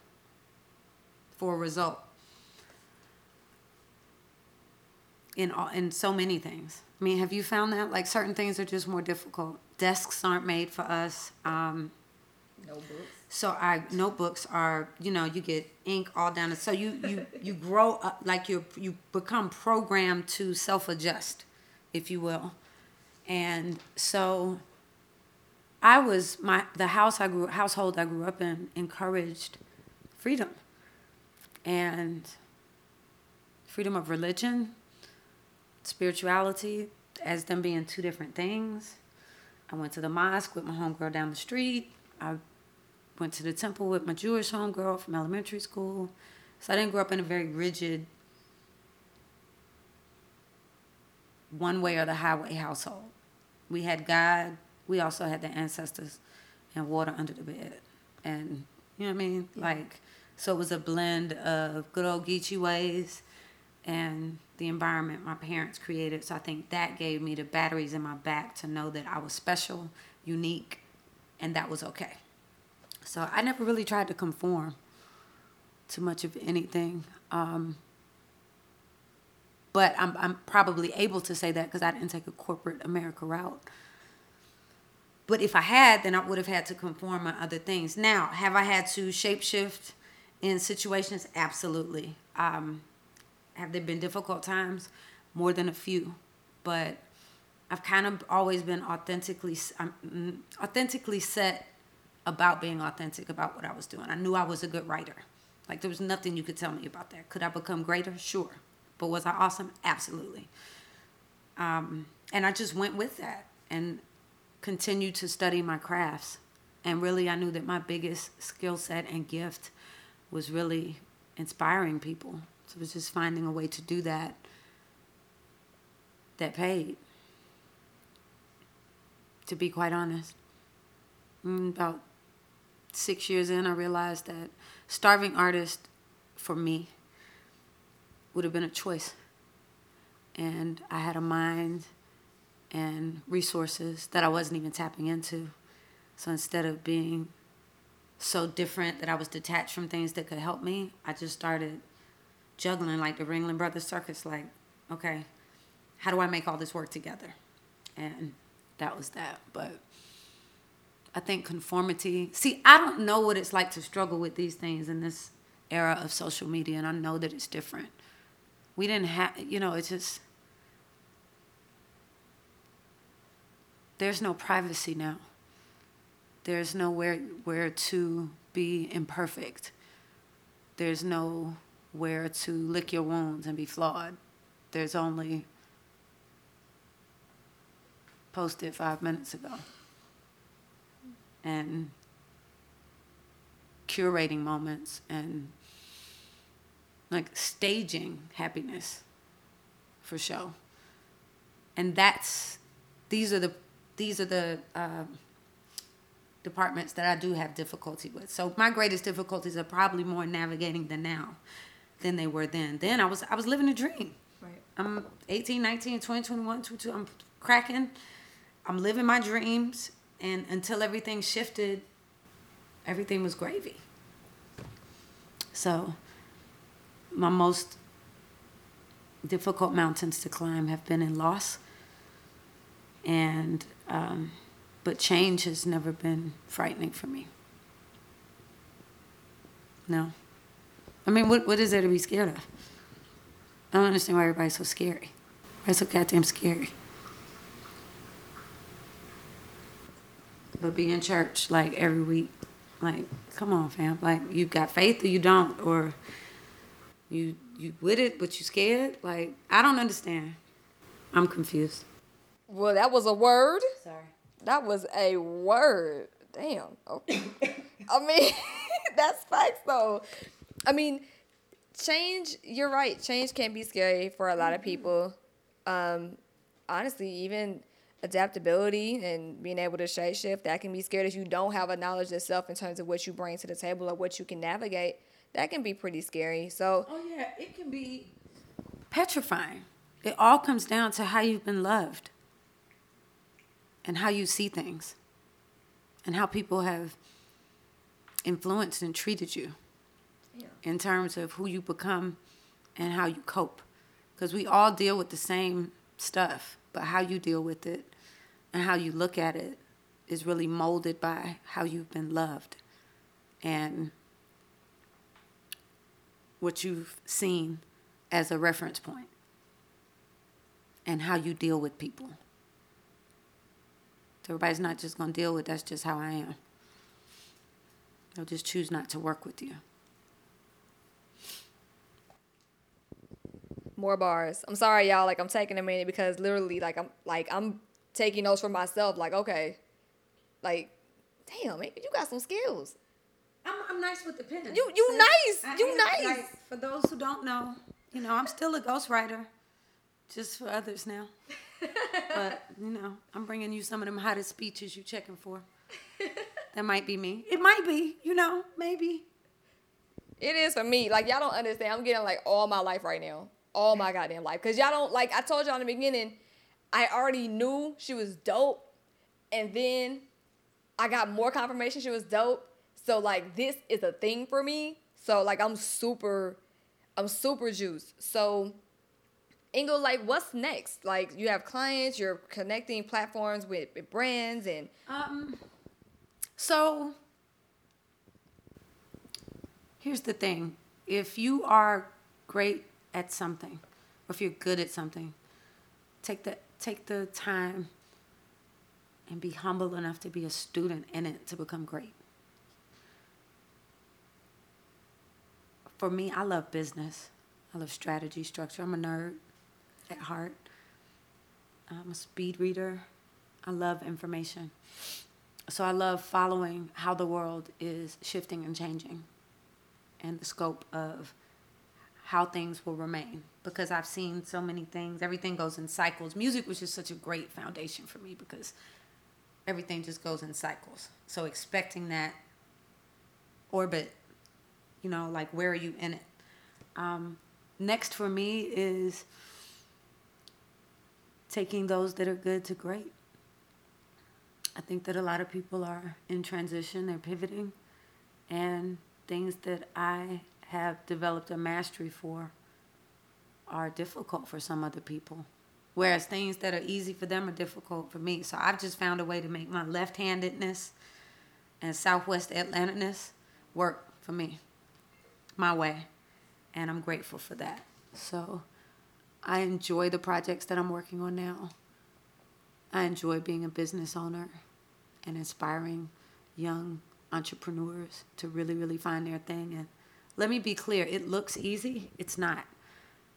for a result in all, in so many things. I mean, have you found that like certain things are just more difficult? Desks aren't made for us. Um, notebooks. So our notebooks are, you know, you get ink all down. So you you you grow up like you you become programmed to self adjust, if you will, and so. I was my the house I grew household I grew up in encouraged freedom and freedom of religion, spirituality as them being two different things. I went to the mosque with my homegirl down the street. I went to the temple with my Jewish homegirl from elementary school. So I didn't grow up in a very rigid one way or the highway household. We had God, we also had the ancestors and water under the bed. And you know what I mean? Yeah. Like so it was a blend of good old Geechee ways and the environment my parents created. So I think that gave me the batteries in my back to know that I was special, unique, and that was okay. So I never really tried to conform to much of anything. Um, but I'm, I'm probably able to say that because I didn't take a corporate America route. But if I had, then I would have had to conform on other things. Now, have I had to shapeshift in situations? Absolutely. Um, have there been difficult times? More than a few. But I've kind of always been authentically, um, authentically set about being authentic about what I was doing. I knew I was a good writer. Like there was nothing you could tell me about that. Could I become greater? Sure. But was I awesome? Absolutely. Um, and I just went with that and continued to study my crafts. And really, I knew that my biggest skill set and gift was really inspiring people. So it was just finding a way to do that that paid. To be quite honest. Mm, about six years in, I realized that starving artist for me would have been a choice. And I had a mind and resources that I wasn't even tapping into. So instead of being so different that I was detached from things that could help me, I just started juggling like the Ringling Brothers Circus. Like, okay, how do I make all this work together? And that was that. But I think conformity. See, I don't know what it's like to struggle with these things in this era of social media, and I know that it's different. We didn't have, you know, it's just. There's no privacy now. There's nowhere where to be imperfect. There's no where to lick your wounds and be flawed. There's only posted five minutes ago. And curating moments and like staging happiness for show. And that's these are the these are the uh, departments that i do have difficulty with. So my greatest difficulties are probably more navigating the now than they were then then i was i was living a dream right i'm 18 19 20 21 22 i'm cracking i'm living my dreams and until everything shifted, everything was gravy. So, my most difficult mountains to climb have been in loss and um, but change has never been frightening for me. No. I mean, what, what is there to be scared of? I don't understand why everybody's so scary. Why so goddamn scary? But be in church like every week. Like, come on, fam. Like, you got faith or you don't, or you you with it but you scared. Like, I don't understand. I'm confused. Well, that was a word. Sorry. That was a word. Damn. Okay. I mean, that's facts though. I mean, change. You're right. Change can be scary for a lot of people. Um, honestly, even adaptability and being able to shape shift that can be scary if you don't have a knowledge of self in terms of what you bring to the table or what you can navigate. That can be pretty scary. So. Oh yeah, it can be petrifying. It all comes down to how you've been loved and how you see things and how people have influenced and treated you. In terms of who you become and how you cope. Because we all deal with the same stuff, but how you deal with it and how you look at it is really molded by how you've been loved and what you've seen as a reference point and how you deal with people. So everybody's not just going to deal with that's just how I am. They'll just choose not to work with you. More bars. I'm sorry, y'all. Like I'm taking a minute because literally, like I'm like I'm taking notes for myself. Like okay, like damn, man, you got some skills. I'm, I'm nice with the pen. You- you nice. I You nice. like, for those who don't know, you know, I'm still a ghostwriter, just for others now. but you know, I'm bringing you some of them hottest speeches you checking for. that might be me. It might be. You know, maybe. It is for me. Like y'all don't understand. I'm getting like all my life right now, all my goddamn life. Cause y'all don't like. I told y'all in the beginning, I already knew she was dope, and then I got more confirmation she was dope. So like this is a thing for me. So like I'm super, I'm super juiced. So. Inga, like, what's next? Like, you have clients, you're connecting platforms with, with brands, and Um. So here's the thing: if you are great at something, or if you're good at something, take the take the time and be humble enough to be a student in it to become great. For me, I love business. I love strategy, structure. I'm a nerd at heart. I'm a speed reader. I love information. So I love following how the world is shifting and changing and the scope of how things will remain because I've seen so many things. Everything goes in cycles. Music was just such a great foundation for me because everything just goes in cycles. So expecting that orbit, you know, like where are you in it? Um, next for me is taking those that are good to great. I think that a lot of people are in transition, they're pivoting, and things that I have developed a mastery for are difficult for some other people. Whereas things that are easy for them are difficult for me. So I've just found a way to make my left handedness and southwest Atlanticness work for me, my way. And I'm grateful for that. So I enjoy the projects that I'm working on now. I enjoy being a business owner and inspiring young entrepreneurs to really, really find their thing. And let me be clear it looks easy, it's not.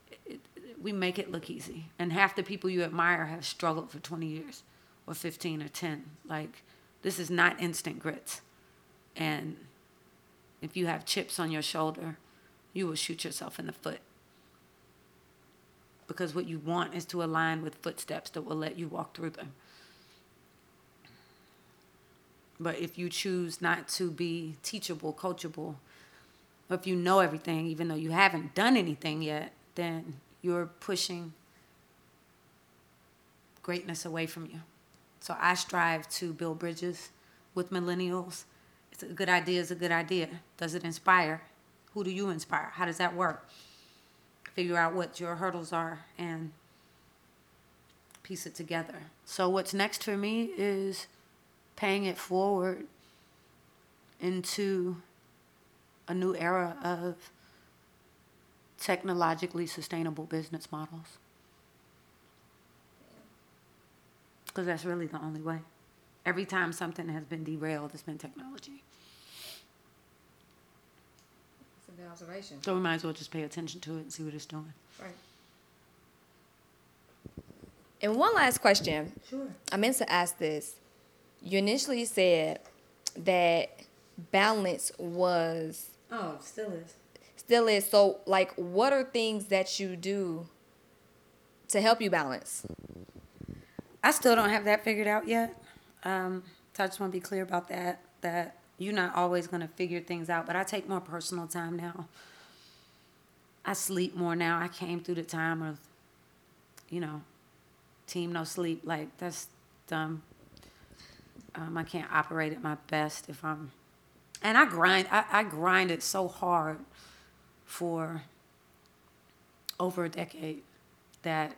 It, it, we make it look easy. And half the people you admire have struggled for 20 years or 15 or 10. Like, this is not instant grits. And if you have chips on your shoulder, you will shoot yourself in the foot because what you want is to align with footsteps that will let you walk through them. But if you choose not to be teachable, coachable, or if you know everything, even though you haven't done anything yet, then you're pushing greatness away from you. So I strive to build bridges with millennials. It's a good idea is a good idea. Does it inspire? Who do you inspire? How does that work? figure out what your hurdles are and piece it together. So what's next for me is paying it forward into a new era of technologically sustainable business models. Because that's really the only way. Every time something has been derailed, it's been technology. It's a good observation. So we might as well just pay attention to it and see what it's doing. Right. And one last question. Sure. I meant to ask this. You initially said that balance was Oh, still is. still is so like what are things that you do to help you balance? I still don't have that figured out yet. Um, so I just want to be clear about that. That you're not always going to figure things out, but I take more personal time now. I sleep more now. I came through the time of, you know, team no sleep. Like that's dumb. Um, I can't operate at my best if I'm, and I grind. I, I grinded so hard for over a decade that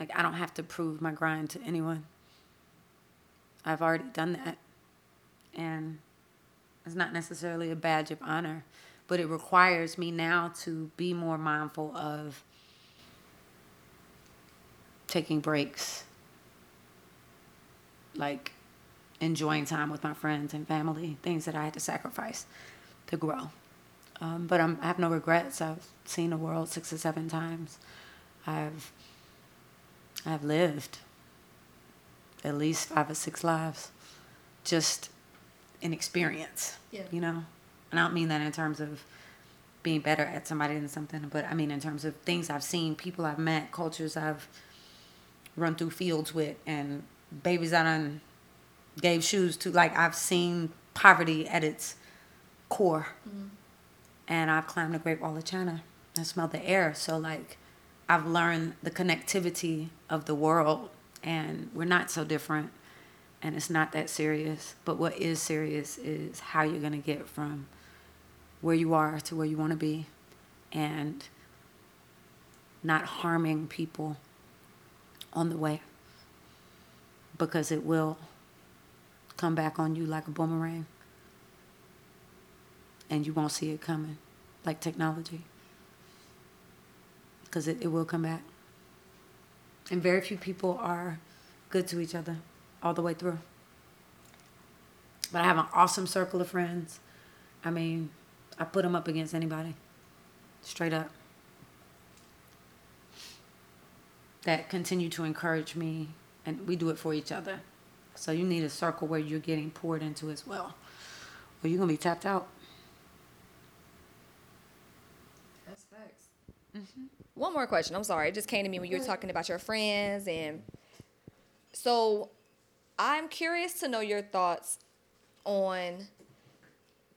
like I don't have to prove my grind to anyone. I've already done that. And it's not necessarily a badge of honor, but it requires me now to be more mindful of taking breaks, like enjoying time with my friends and family, things that I had to sacrifice to grow. Um, but I'm, I have no regrets. I've seen the world six or seven times. I've I've lived at least five or six lives, just in experience. Yeah. You know, and I don't mean that in terms of being better at somebody than something, but I mean in terms of things I've seen, people I've met, cultures I've run through fields with, and babies I done gave shoes to. Like I've seen poverty at its core, mm-hmm. and I've climbed the Great Wall of China. I smelled the air, so like I've learned the connectivity of the world, and we're not so different, and it's not that serious. But what is serious is how you're gonna get from where you are to where you want to be, and not harming people on the way, because it will come back on you like a boomerang, and you won't see it coming, like technology because it, it will come back. And very few people are good to each other all the way through. But I have an awesome circle of friends. I mean, I put them up against anybody, straight up. That continue to encourage me, and we do it for each other. So you need a circle where you're getting poured into as well, or you're gonna be tapped out. That's facts. Mm-hmm. One more question. I'm sorry. It just came to me when you were talking about your friends. And so I'm curious to know your thoughts on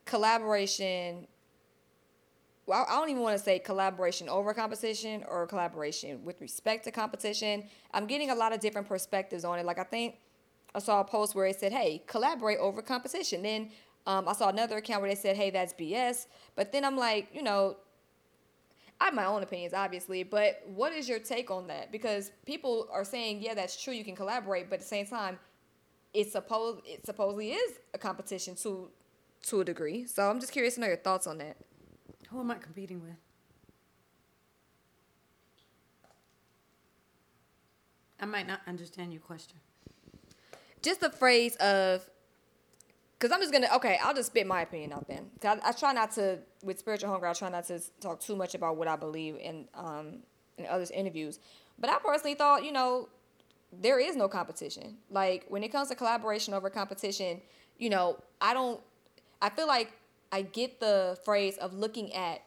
collaboration. Well, I don't even want to say collaboration over competition or collaboration with respect to competition. I'm getting a lot of different perspectives on it. Like, I think I saw a post where it said, hey, collaborate over competition. Then um, I saw another account where they said, hey, that's BS. But then I'm like, you know, I have my own opinions, obviously, but what is your take on that? Because people are saying, yeah, that's true, you can collaborate, but at the same time, it suppose it supposedly is a competition to to a degree. So I'm just curious to know your thoughts on that. Who am I competing with? I might not understand your question. Just the phrase of, because I'm just gonna okay, I'll just spit my opinion out then. I, I try not to with spiritual hunger. I try not to talk too much about what I believe in um in others' interviews. But I personally thought, you know, there is no competition. Like when it comes to collaboration over competition, you know, I don't. I feel like I get the phrase of looking at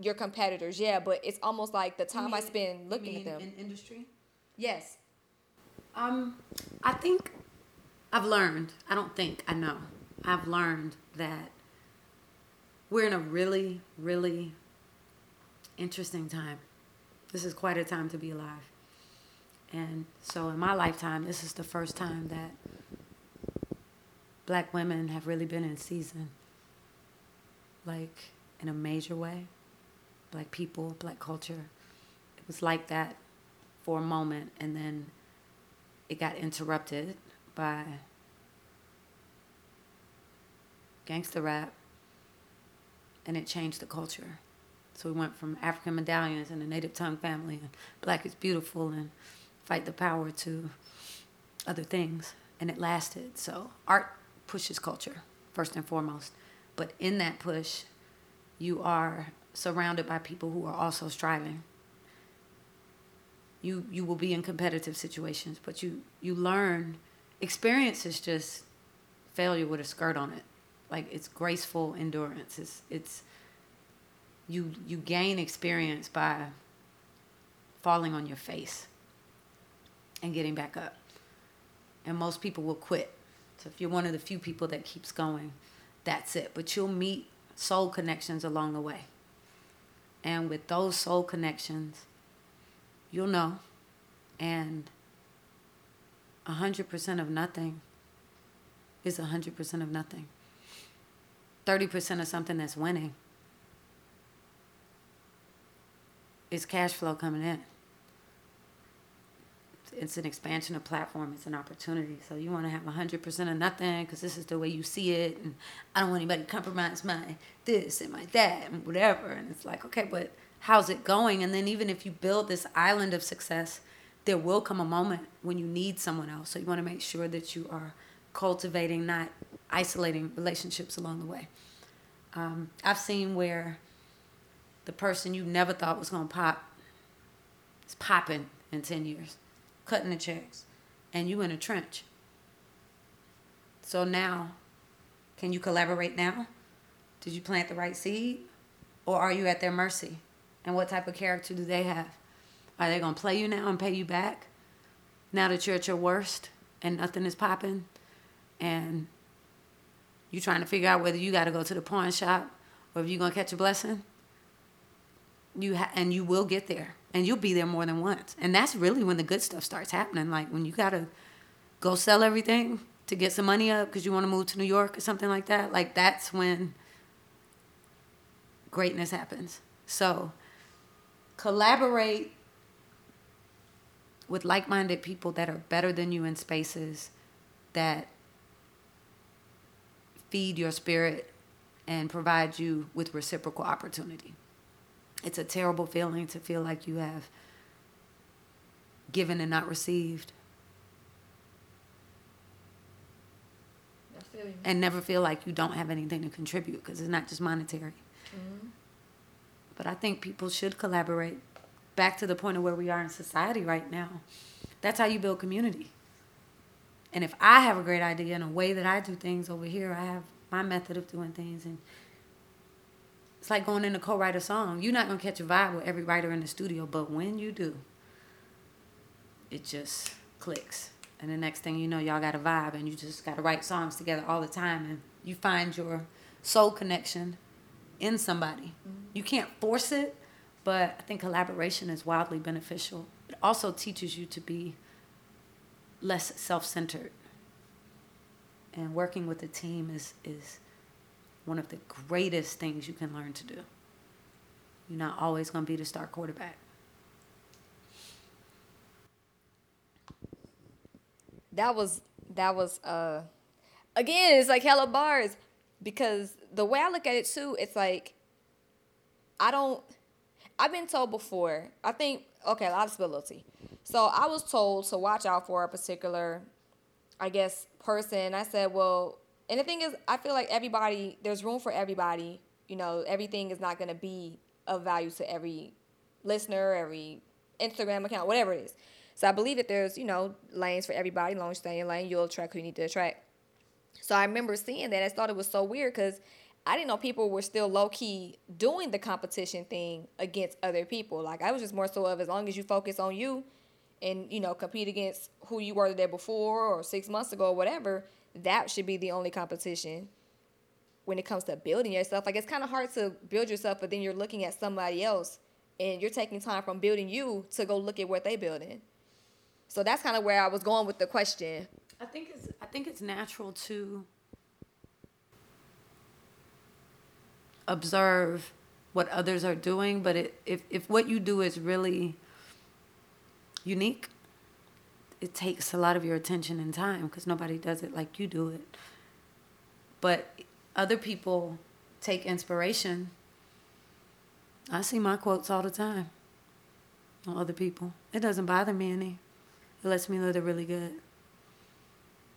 your competitors, yeah, but it's almost like the time I spend looking at them. in industry. yes. Um, I think I've learned. I don't think I know. I've learned that we're in a really, really interesting time. This is quite a time to be alive. And so, in my lifetime, this is the first time that black women have really been in season, like in a major way. Black people, black culture. It was like that for a moment, and then it got interrupted by gangster rap, and it changed the culture. So we went from African medallions and a native tongue family and Black is Beautiful and Fight the Power to other things. And it lasted. So art pushes culture, first and foremost. But in that push, you are surrounded by people who are also striving. You you will be in competitive situations, but you you learn experience is just failure with a skirt on it. Like it's graceful endurance. It's it's you you gain experience by falling on your face and getting back up. And most people will quit. So if you're one of the few people that keeps going, that's it. But you'll meet soul connections along the way. And with those soul connections, you'll know. And 100% of nothing is 100% of nothing. 30% of something that's winning is cash flow coming in. It's an expansion of platform. It's an opportunity. So you want to have 100% of nothing because this is the way you see it. And I don't want anybody to compromise my this and my that and whatever. And it's like, okay, but how's it going? And then even if you build this island of success, there will come a moment when you need someone else. So you want to make sure that you are cultivating, not isolating relationships along the way. Um, I've seen where the person you never thought was going to pop is popping in 10 years, cutting the checks, and you in a trench. So now, can you collaborate now? Did you plant the right seed? Or are you at their mercy? And what type of character do they have? Are they going to play you now and pay you back? Now that you're at your worst and nothing is popping? and you're trying to figure out whether you got to go to the pawn shop or if you're going to catch a blessing you ha- and you will get there and you'll be there more than once and that's really when the good stuff starts happening like when you got to go sell everything to get some money up because you want to move to new york or something like that like that's when greatness happens so collaborate with like-minded people that are better than you in spaces that feed your spirit and provide you with reciprocal opportunity. It's a terrible feeling to feel like you have given and not received. And never feel like you don't have anything to contribute because it's not just monetary. Mm-hmm. But I think people should collaborate. Back to the point of where we are in society right now. That's how you build community. And if I have a great idea and a way that I do things over here, I have my method of doing things. And it's like going in to co-write a song. You're not gonna catch a vibe with every writer in the studio, but when you do, it just clicks. And the next thing you know, y'all got a vibe, and you just got to write songs together all the time, and you find your soul connection in somebody. Mm-hmm. You can't force it, but I think collaboration is wildly beneficial. It also teaches you to be less self-centered. And working with a team is is one of the greatest things you can learn to do. You're not always going to be the star quarterback. That was that was uh again it's like hella bars because the way i look at it too it's like i don't i've been told before i think okay a lot of stability so I was told to watch out for a particular, I guess, person. I said, well, and the thing is, I feel like everybody, there's room for everybody. You know, everything is not going to be of value to every listener, every Instagram account, whatever it is. So I believe that there's, you know, lanes for everybody. Long in lane, you'll attract who you need to attract. So I remember seeing that. I thought it was so weird because I didn't know people were still low key doing the competition thing against other people. Like I was just more so of as long as you focus on you, and you know compete against who you were the day before or six months ago or whatever that should be the only competition when it comes to building yourself. Like it's kind of hard to build yourself but then you're looking at somebody else and you're taking time from building you to go look at what they building. So that's kind of where i was going with the question. I think it's i think it's natural to observe what others are doing but it, if, if what you do is really unique, it takes a lot of your attention and time because nobody does it like you do it. But other people take inspiration. I see my quotes all the time on other people. It doesn't bother me any. It lets me know they're really good.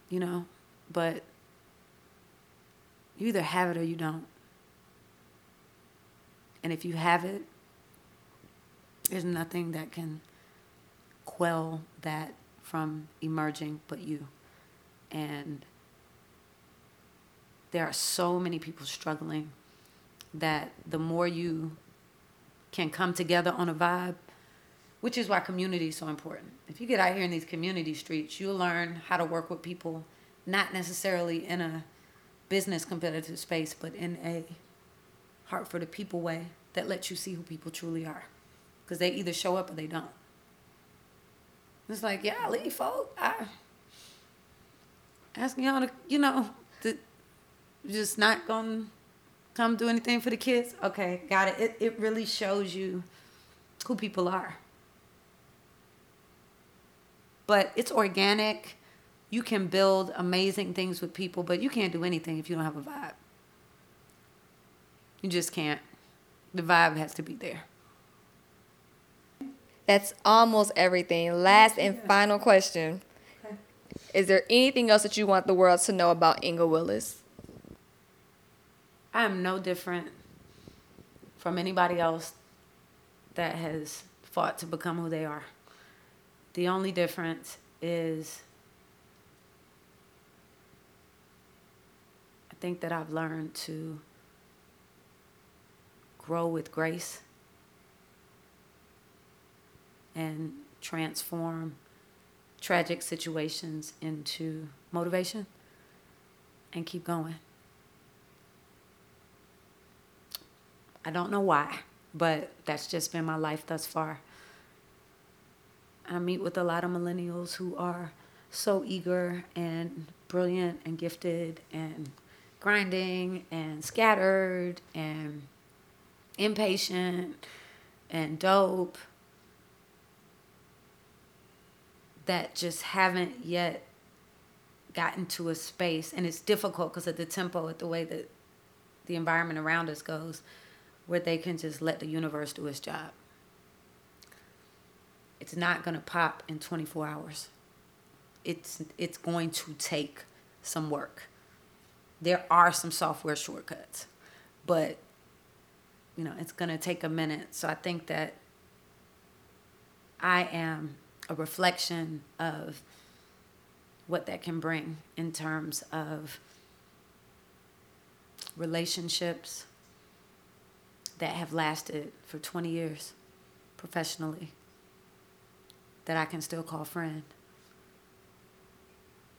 You know, but you either have it or you don't. And if you have it, there's nothing that can quell that from emerging but you. And there are so many people struggling that the more you can come together on a vibe, which is why community is so important. If you get out here in these community streets, you'll learn how to work with people, not necessarily in a business competitive space, but in a heart for the people way that lets you see who people truly are. Because they either show up or they don't. It's like, yeah, leave folk. I asking y'all to, you know, to just not gonna come do anything for the kids. Okay, got it. It it really shows you who people are. But it's organic. You can build amazing things with people, but you can't do anything if you don't have a vibe. You just can't. The vibe has to be there. That's almost everything. Last and final question. Okay. Is there anything else that you want the world to know about Inga Willis? I am no different from anybody else that has fought to become who they are. The only difference is I think that I've learned to grow with grace and transform tragic situations into motivation and keep going. I don't know why, but that's just been my life thus far. I meet with a lot of millennials who are so eager and brilliant and gifted and grinding and scattered and impatient and dope that just haven't yet gotten to a space. And it's difficult because of the tempo at the way that the environment around us goes where they can just let the universe do its job. It's not going to pop in 24 hours. It's it's going to take some work. There are some software shortcuts but you know it's going to take a minute so i think that i am a reflection of what that can bring in terms of relationships that have lasted for 20 years professionally that I can still call friend.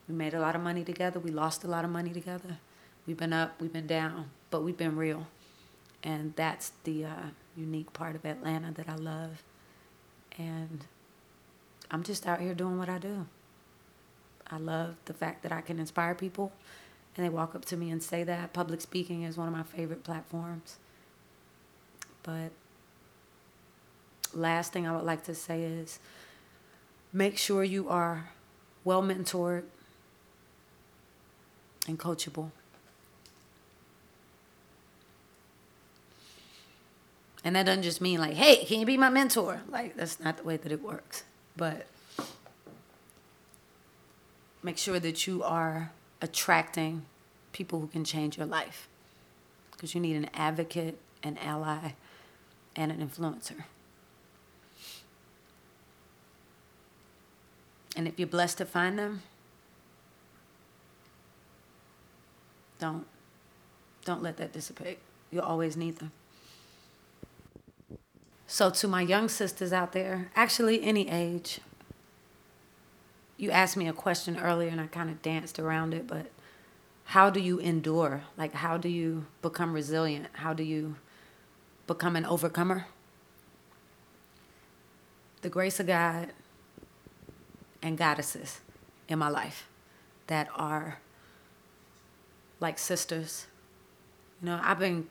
We made a lot of money together. We lost a lot of money together. We've been up, we've been down, but we've been real. And that's the uh, unique part of Atlanta that I love. And I'm just out here doing what I do. I love the fact that I can inspire people and they walk up to me and say that. Public speaking is one of my favorite platforms. But last thing I would like to say is make sure you are well mentored and coachable. And that doesn't just mean like, hey, can you be my mentor? Like, that's not the way that it works but make sure that you are attracting people who can change your life because you need an advocate, an ally, and an influencer. And if you're blessed to find them, don't don't let that dissipate. You'll always need them. So, to my young sisters out there, actually, any age, you asked me a question earlier and I kind of danced around it, but how do you endure? Like, how do you become resilient? How do you become an overcomer? The grace of God and goddesses in my life that are like sisters. You know, I've been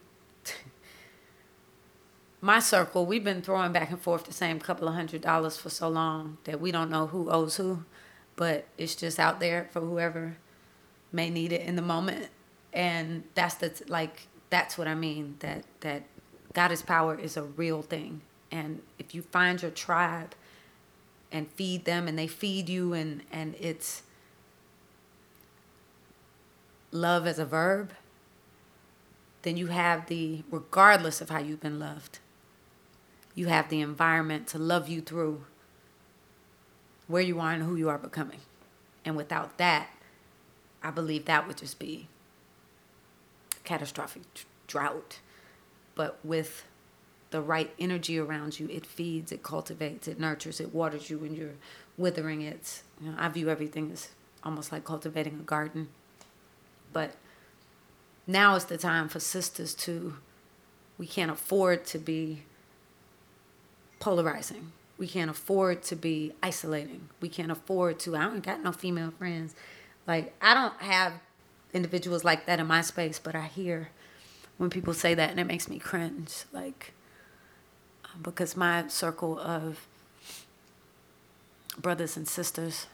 my circle, we've been throwing back and forth the same couple of hundred dollars for so long that we don't know who owes who, but it's just out there for whoever may need it in the moment. and that's the like that's what I mean that that goddess power is a real thing, and if you find your tribe and feed them, and they feed you, and and it's love as a verb, then you have the regardless of how you've been loved, you have the environment to love you through where you are and who you are becoming, and without that, I believe that would just be catastrophic drought. But with the right energy around you, it feeds, it cultivates, it nurtures, it waters you when you're withering. it. you know, I view everything as almost like cultivating a garden. But now is the time for sisters to we can't afford to be polarizing. We can't afford to be isolating. We can't afford to I don't got no female friends. Like I don't have individuals like that in my space, but I hear when people say that and it makes me cringe like um, because my circle of brothers and sisters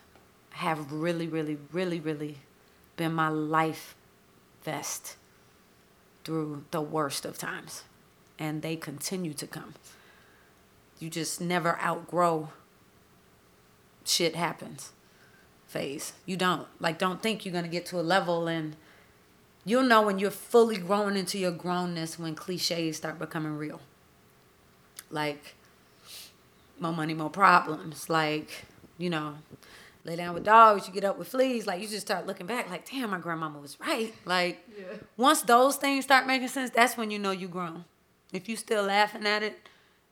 have really really really really been my life vest through the worst of times and they continue to come you just never outgrow shit happens phase you don't like don't think you're going to get to a level and You'll know when you're fully growing into your grownness when cliches start becoming real. Like, more money, more problems. Like, you know, lay down with dogs, you get up with fleas. Like, you just start looking back, like, damn, my grandmama was right. Like, yeah. once those things start making sense, that's when you know you grown. If you still laughing at it,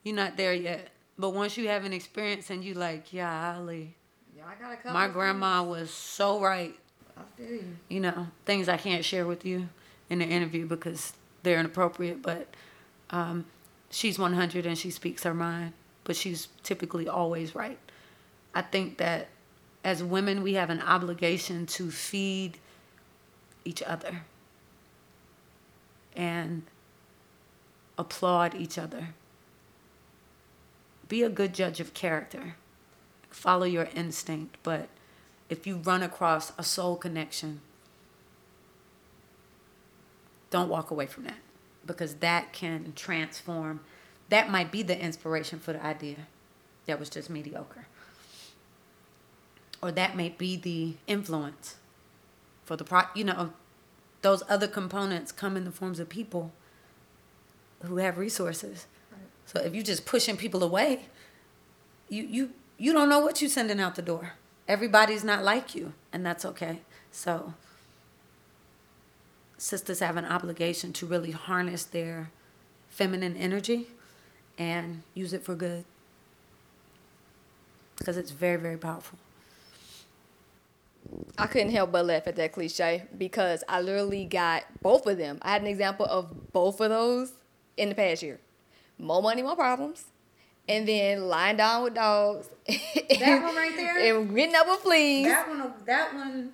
you're not there yet. But once you have an experience and you like, yeah, Ali, yeah, I got a my grandma was so right. I feel you. You know, things I can't share with you in the interview because they're inappropriate, but um, she's 100 and she speaks her mind, but she's typically always right. I think that as women, we have an obligation to feed each other and applaud each other. Be a good judge of character. Follow your instinct, but if you run across a soul connection, don't walk away from that because that can transform. That might be the inspiration for the idea that was just mediocre. Or that may be the influence for the pro, you know, those other components come in the forms of people who have resources. So if you're just pushing people away, you you you don't know what you're sending out the door everybody's not like you, and that's okay. So, sisters have an obligation to really harness their feminine energy and use it for good because it's very, very powerful. I couldn't help but laugh at that cliche because I literally got both of them. I had an example of both of those in the past year. More money, more problems and then lying down with dogs. that one right there. And getting up with fleas. That one. That one.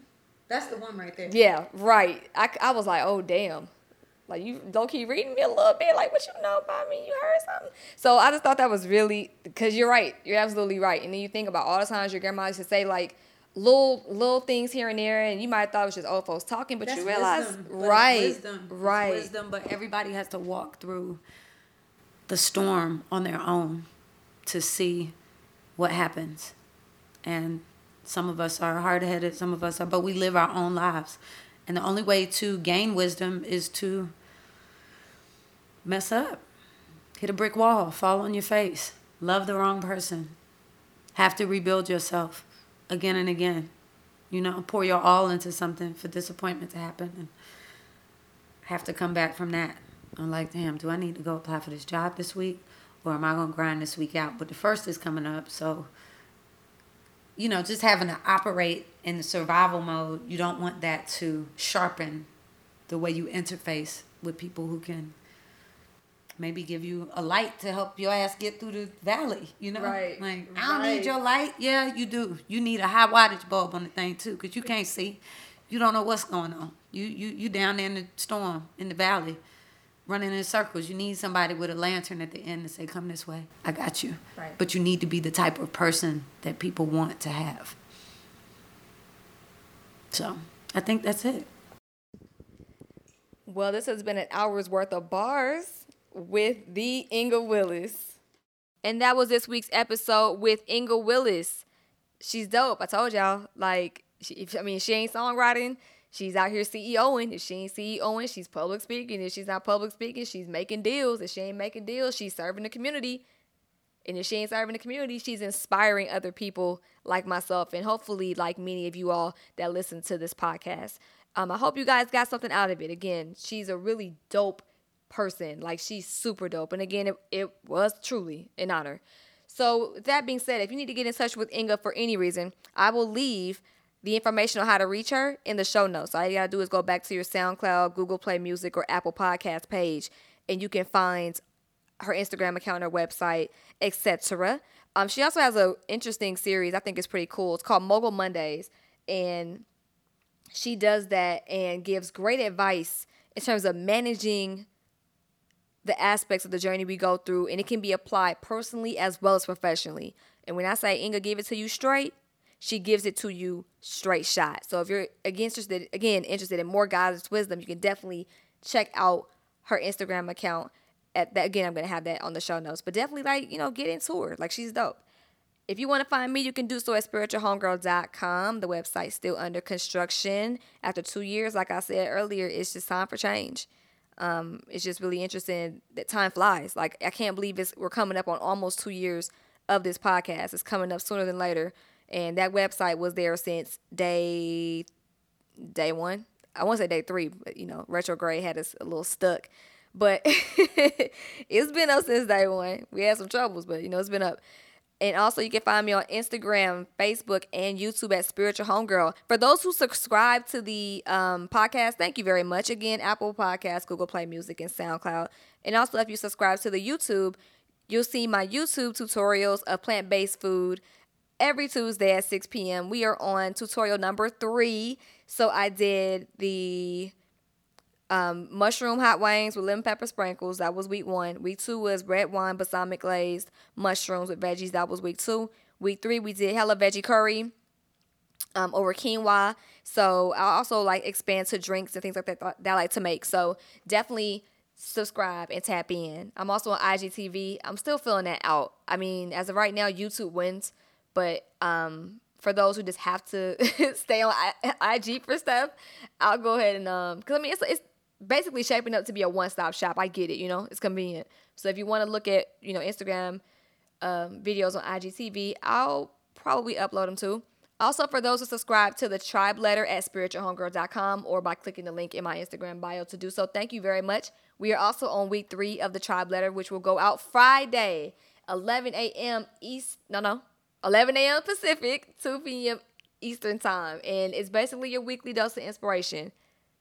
That's the one right there. Yeah, right. I, I was like, oh damn. Like you don't keep reading me a little bit. Like what you know about me? You heard something. So I just thought that was really because you're right. You're absolutely right. And then you think about all the times your grandma used to say like little little things here and there, and you might have thought it was just old folks talking, but That's you realize wisdom, right, wisdom. right, wisdom. But everybody has to walk through the storm on their own to see what happens. And some of us are hard headed, some of us are, but we live our own lives. And the only way to gain wisdom is to mess up, hit a brick wall, fall on your face, love the wrong person, have to rebuild yourself again and again. You know, pour your all into something for disappointment to happen and have to come back from that. I'm like, damn, do I need to go apply for this job this week? or am I going to grind this week out? But the first is coming up, so you know, just having to operate in the survival mode, you don't want that to sharpen the way you interface with people who can maybe give you a light to help your ass get through the valley, you know? Right. Like, I don't right. need your light. Yeah, you do. You need a high wattage bulb on the thing too, because you can't see. You don't know what's going on. You you you down there in the storm in the valley running in circles. You need somebody with a lantern at the end to say, "Come this way. I got you." Right. But you need to be the type of person that people want to have. So, I think that's it. Well, this has been an hour's worth of bars with the Inga Willis. And that was this week's episode with Inga Willis. She's dope. I told y'all. Like, she, I mean, she ain't songwriting. She's out here CEOing. If she ain't CEOing, she's public speaking. If she's not public speaking, she's making deals. If she ain't making deals, she's serving the community. And if she ain't serving the community, she's inspiring other people like myself and hopefully like many of you all that listen to this podcast. Um, I hope you guys got something out of it. Again, she's a really dope person. Like she's super dope. And again, it, it was truly an honor. So that being said, if you need to get in touch with Inga for any reason, I will leave the information on how to reach her in the show notes. All you gotta do is go back to your SoundCloud, Google Play Music, or Apple Podcast page, and you can find her Instagram account, her website, etc. Um, she also has an interesting series. I think it's pretty cool. It's called Mogul Mondays, and she does that and gives great advice in terms of managing the aspects of the journey we go through, and it can be applied personally as well as professionally. And when I say Inga give it to you straight, she gives it to you straight shot. So if you're again interested, again interested in more guidance wisdom, you can definitely check out her Instagram account. At that again i'm gonna have that on the show notes but definitely like you know get into her. Like she's dope. If you want to find me you can do so at spiritualhomegirl.com the website's still under construction. After two years like i said earlier it's just time for change. Um, it's just really interesting that time flies. Like i can't believe it's we're coming up on almost two years of this podcast. It's coming up sooner than later and that website was there since day day one i won't say day three but you know retrograde had us a little stuck but it's been up since day one. We had some troubles, but you know, it's been up. And also, you can find me on Instagram, Facebook, and YouTube at Spiritual Homegirl. For those who subscribe to the um, podcast, thank you very much. Again, Apple Podcasts, Google Play Music, and SoundCloud. And also, if you subscribe to the YouTube, you'll see my YouTube tutorials of plant based food every Tuesday at 6 p.m. We are on tutorial number three. So I did the um, mushroom hot wings with lemon pepper sprinkles. That was week one. Week two was red wine balsamic glazed mushrooms with veggies. That was week two. Week three, we did hella veggie curry um, over quinoa. So I also like expand to drinks and things like that that I like to make. So definitely subscribe and tap in. I'm also on IGTV. I'm still filling that out. I mean, as of right now, YouTube wins, but um, for those who just have to stay on IG for stuff, I'll go ahead and um, cause I mean it's it's basically shaping up to be a one-stop shop. I get it, you know, it's convenient. So if you want to look at, you know, Instagram um, videos on IGTV, I'll probably upload them too. Also, for those who subscribe to the tribe letter at spiritualhomegirl.com or by clicking the link in my Instagram bio to do so, thank you very much. We are also on week three of the tribe letter, which will go out Friday, 11 a.m. East, no, no, 11 a.m. Pacific, 2 p.m. Eastern time. And it's basically your weekly dose of inspiration.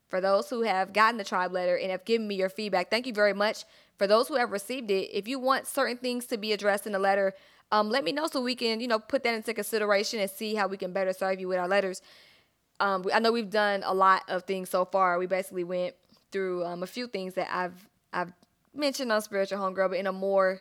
For those who have gotten the tribe letter and have given me your feedback, thank you very much. For those who have received it, if you want certain things to be addressed in the letter, um, let me know so we can, you know, put that into consideration and see how we can better serve you with our letters. Um, I know we've done a lot of things so far. We basically went through um, a few things that I've I've mentioned on Spiritual Homegirl, but in a more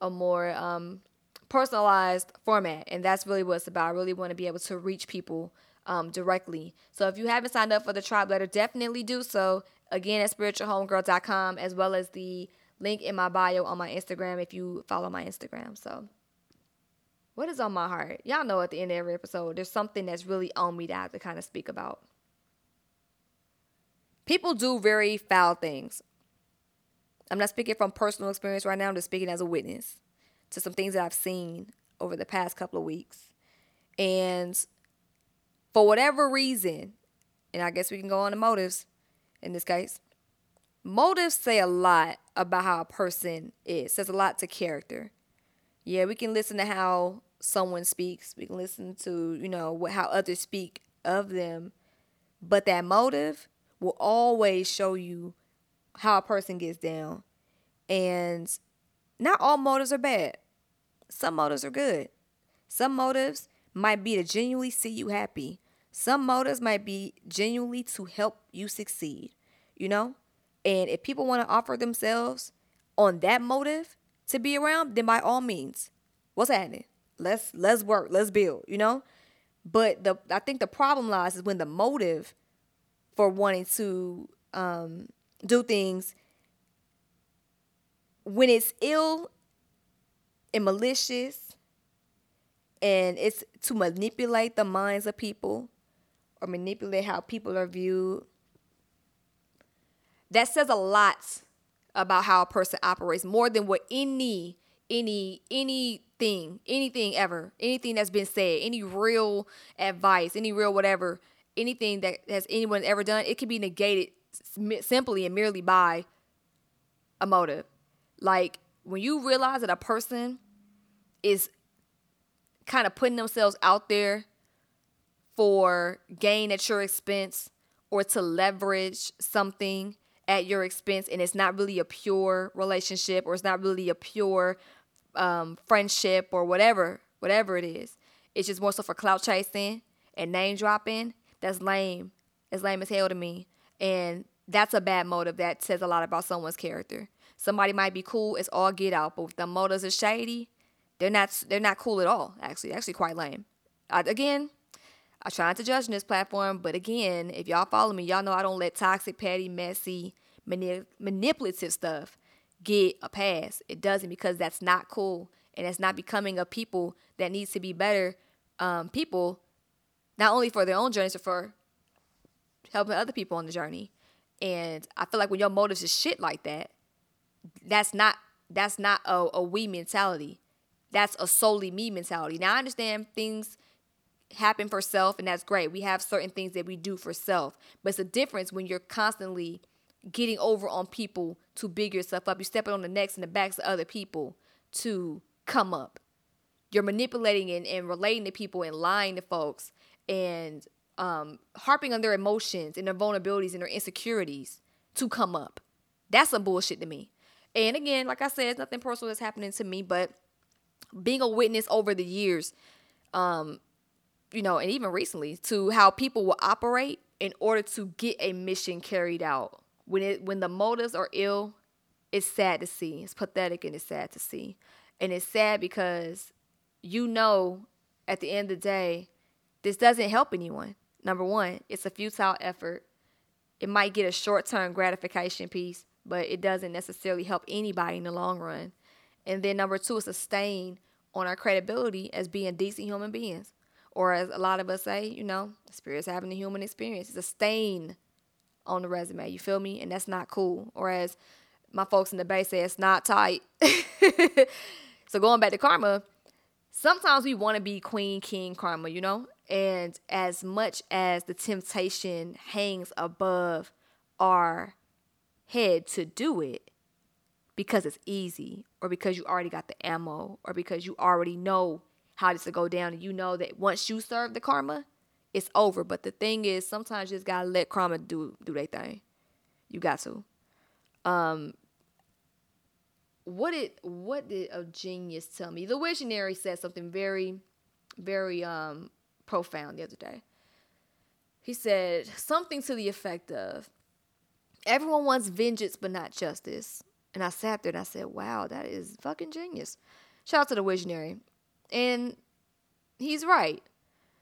a more um, personalized format, and that's really what it's about. I really want to be able to reach people um, directly. So if you haven't signed up for the tribe letter, definitely do so. Again, at spiritualhomegirl.com, as well as the link in my bio on my Instagram if you follow my Instagram. So, what is on my heart? Y'all know at the end of every episode, there's something that's really on me that I have to kind of speak about. People do very foul things. I'm not speaking from personal experience right now, I'm just speaking as a witness to some things that I've seen over the past couple of weeks. And for whatever reason, and I guess we can go on to motives in this case. Motives say a lot about how a person is. Says a lot to character. Yeah, we can listen to how someone speaks. We can listen to, you know, what how others speak of them. But that motive will always show you how a person gets down. And not all motives are bad. Some motives are good. Some motives might be to genuinely see you happy. Some motives might be genuinely to help you succeed, you know? And if people want to offer themselves on that motive to be around, then by all means, what's happening? Let's let's work, let's build, you know? But the I think the problem lies is when the motive for wanting to um do things when it's ill and malicious and it's to manipulate the minds of people or manipulate how people are viewed that says a lot about how a person operates more than what any any anything anything ever anything that's been said any real advice any real whatever anything that has anyone ever done it can be negated simply and merely by a motive like when you realize that a person is kind of putting themselves out there for gain at your expense or to leverage something at your expense and it's not really a pure relationship or it's not really a pure um, friendship or whatever whatever it is it's just more so for clout chasing and name dropping that's lame. It's lame as hell to me. And that's a bad motive that says a lot about someone's character somebody might be cool it's all get out but if the motives are shady they're not they're not cool at all actually actually quite lame uh, again I try not to judge in this platform, but again, if y'all follow me, y'all know I don't let toxic, petty, messy, mani- manipulative stuff get a pass. It doesn't because that's not cool and it's not becoming a people that needs to be better um, people, not only for their own journeys, but for helping other people on the journey. And I feel like when your motives is shit like that, that's not that's not a, a we mentality. That's a solely me mentality. Now I understand things happen for self, and that's great. We have certain things that we do for self, but it's a difference when you're constantly getting over on people to big yourself up. You're stepping on the necks and the backs of other people to come up. You're manipulating and, and relating to people and lying to folks and um, harping on their emotions and their vulnerabilities and their insecurities to come up. That's some bullshit to me. And again, like I said, nothing personal that's happening to me, but being a witness over the years, um, you know, and even recently to how people will operate in order to get a mission carried out. When it when the motives are ill, it's sad to see. It's pathetic and it's sad to see. And it's sad because you know at the end of the day, this doesn't help anyone. Number one, it's a futile effort. It might get a short term gratification piece, but it doesn't necessarily help anybody in the long run. And then number two, it's a stain on our credibility as being decent human beings. Or as a lot of us say, you know, spirit's having a human experience. It's a stain on the resume. You feel me? And that's not cool. Or as my folks in the Bay say, it's not tight. so going back to karma, sometimes we want to be queen, king, karma, you know? And as much as the temptation hangs above our head to do it because it's easy or because you already got the ammo or because you already know how this will go down. And you know that once you serve the karma, it's over. But the thing is, sometimes you just gotta let karma do do their thing. You got to. Um, what did what did a genius tell me? The visionary said something very, very um profound the other day. He said something to the effect of, "Everyone wants vengeance, but not justice." And I sat there and I said, "Wow, that is fucking genius." Shout out to the visionary. And he's right.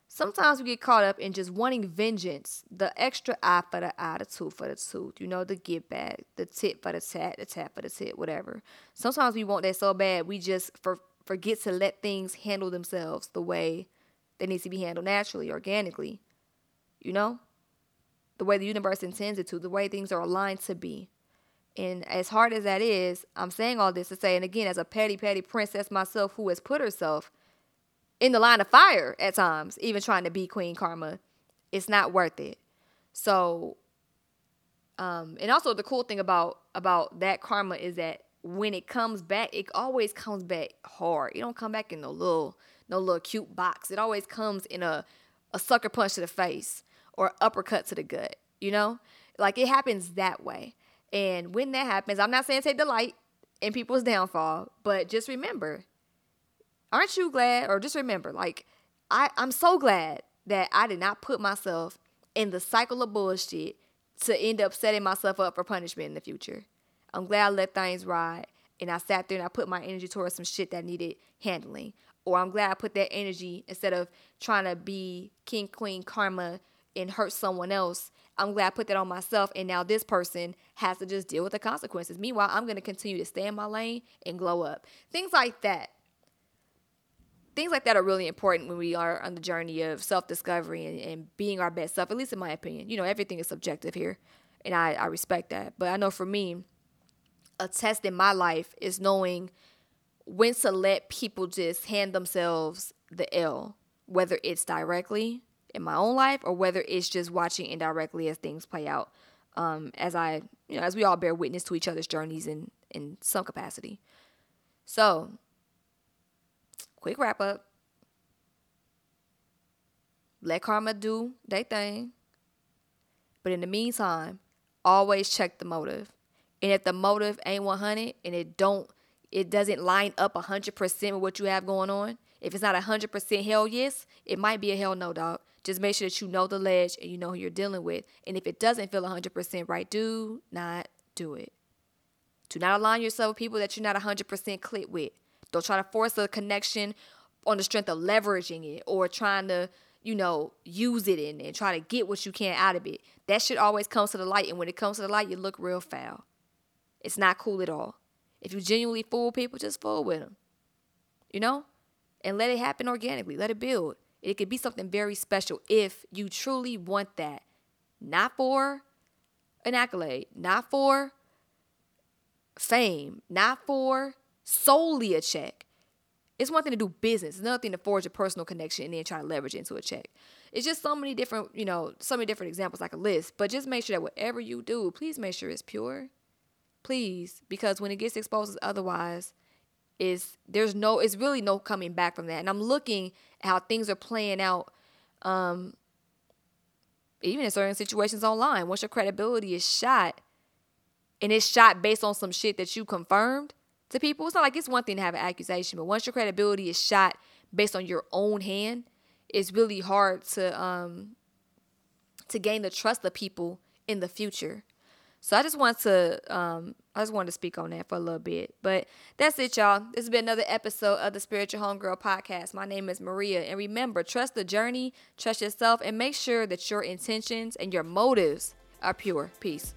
Sometimes we get caught up in just wanting vengeance, the extra eye for the eye, the tooth for the tooth, you know, the get back, the tit for the tat, the tap for the tit, whatever. Sometimes we want that so bad we just for, forget to let things handle themselves the way they need to be handled naturally, organically, you know, the way the universe intends it to, the way things are aligned to be. And as hard as that is, I'm saying all this to say, and again, as a petty, petty princess myself who has put herself in the line of fire at times, even trying to be Queen Karma, it's not worth it. So, um, and also the cool thing about about that karma is that when it comes back, it always comes back hard. It don't come back in no little no little cute box. It always comes in a a sucker punch to the face or uppercut to the gut. You know, like it happens that way. And when that happens, I'm not saying take delight in people's downfall, but just remember, aren't you glad? Or just remember, like, I, I'm so glad that I did not put myself in the cycle of bullshit to end up setting myself up for punishment in the future. I'm glad I let things ride and I sat there and I put my energy towards some shit that needed handling. Or I'm glad I put that energy instead of trying to be king, queen, karma and hurt someone else, I'm glad I put that on myself. And now this person has to just deal with the consequences. Meanwhile, I'm going to continue to stay in my lane and glow up. Things like that. Things like that are really important when we are on the journey of self discovery and, and being our best self, at least in my opinion. You know, everything is subjective here, and I, I respect that. But I know for me, a test in my life is knowing when to let people just hand themselves the L, whether it's directly in my own life or whether it's just watching indirectly as things play out. Um, as I, you know, as we all bear witness to each other's journeys in in some capacity. So, quick wrap up. Let karma do their thing. But in the meantime, always check the motive. And if the motive ain't 100 and it don't it doesn't line up 100% with what you have going on, if it's not 100% hell yes, it might be a hell no, dog. Just make sure that you know the ledge and you know who you're dealing with. And if it doesn't feel 100% right, do not do it. Do not align yourself with people that you're not 100% click with. Don't try to force a connection on the strength of leveraging it or trying to, you know, use it and, and try to get what you can out of it. That shit always comes to the light. And when it comes to the light, you look real foul. It's not cool at all. If you genuinely fool people, just fool with them. You know? And let it happen organically. Let it build. It could be something very special if you truly want that. Not for an accolade, not for fame, not for solely a check. It's one thing to do business. It's another thing to forge a personal connection and then try to leverage it into a check. It's just so many different, you know, so many different examples I could list. But just make sure that whatever you do, please make sure it's pure. Please. Because when it gets exposed otherwise, is there's no it's really no coming back from that. And I'm looking at how things are playing out um even in certain situations online. Once your credibility is shot and it's shot based on some shit that you confirmed to people, it's not like it's one thing to have an accusation, but once your credibility is shot based on your own hand, it's really hard to um to gain the trust of people in the future. So I just want to um, I just wanted to speak on that for a little bit. But that's it, y'all. This has been another episode of the Spiritual Homegirl Podcast. My name is Maria. And remember, trust the journey, trust yourself, and make sure that your intentions and your motives are pure. Peace.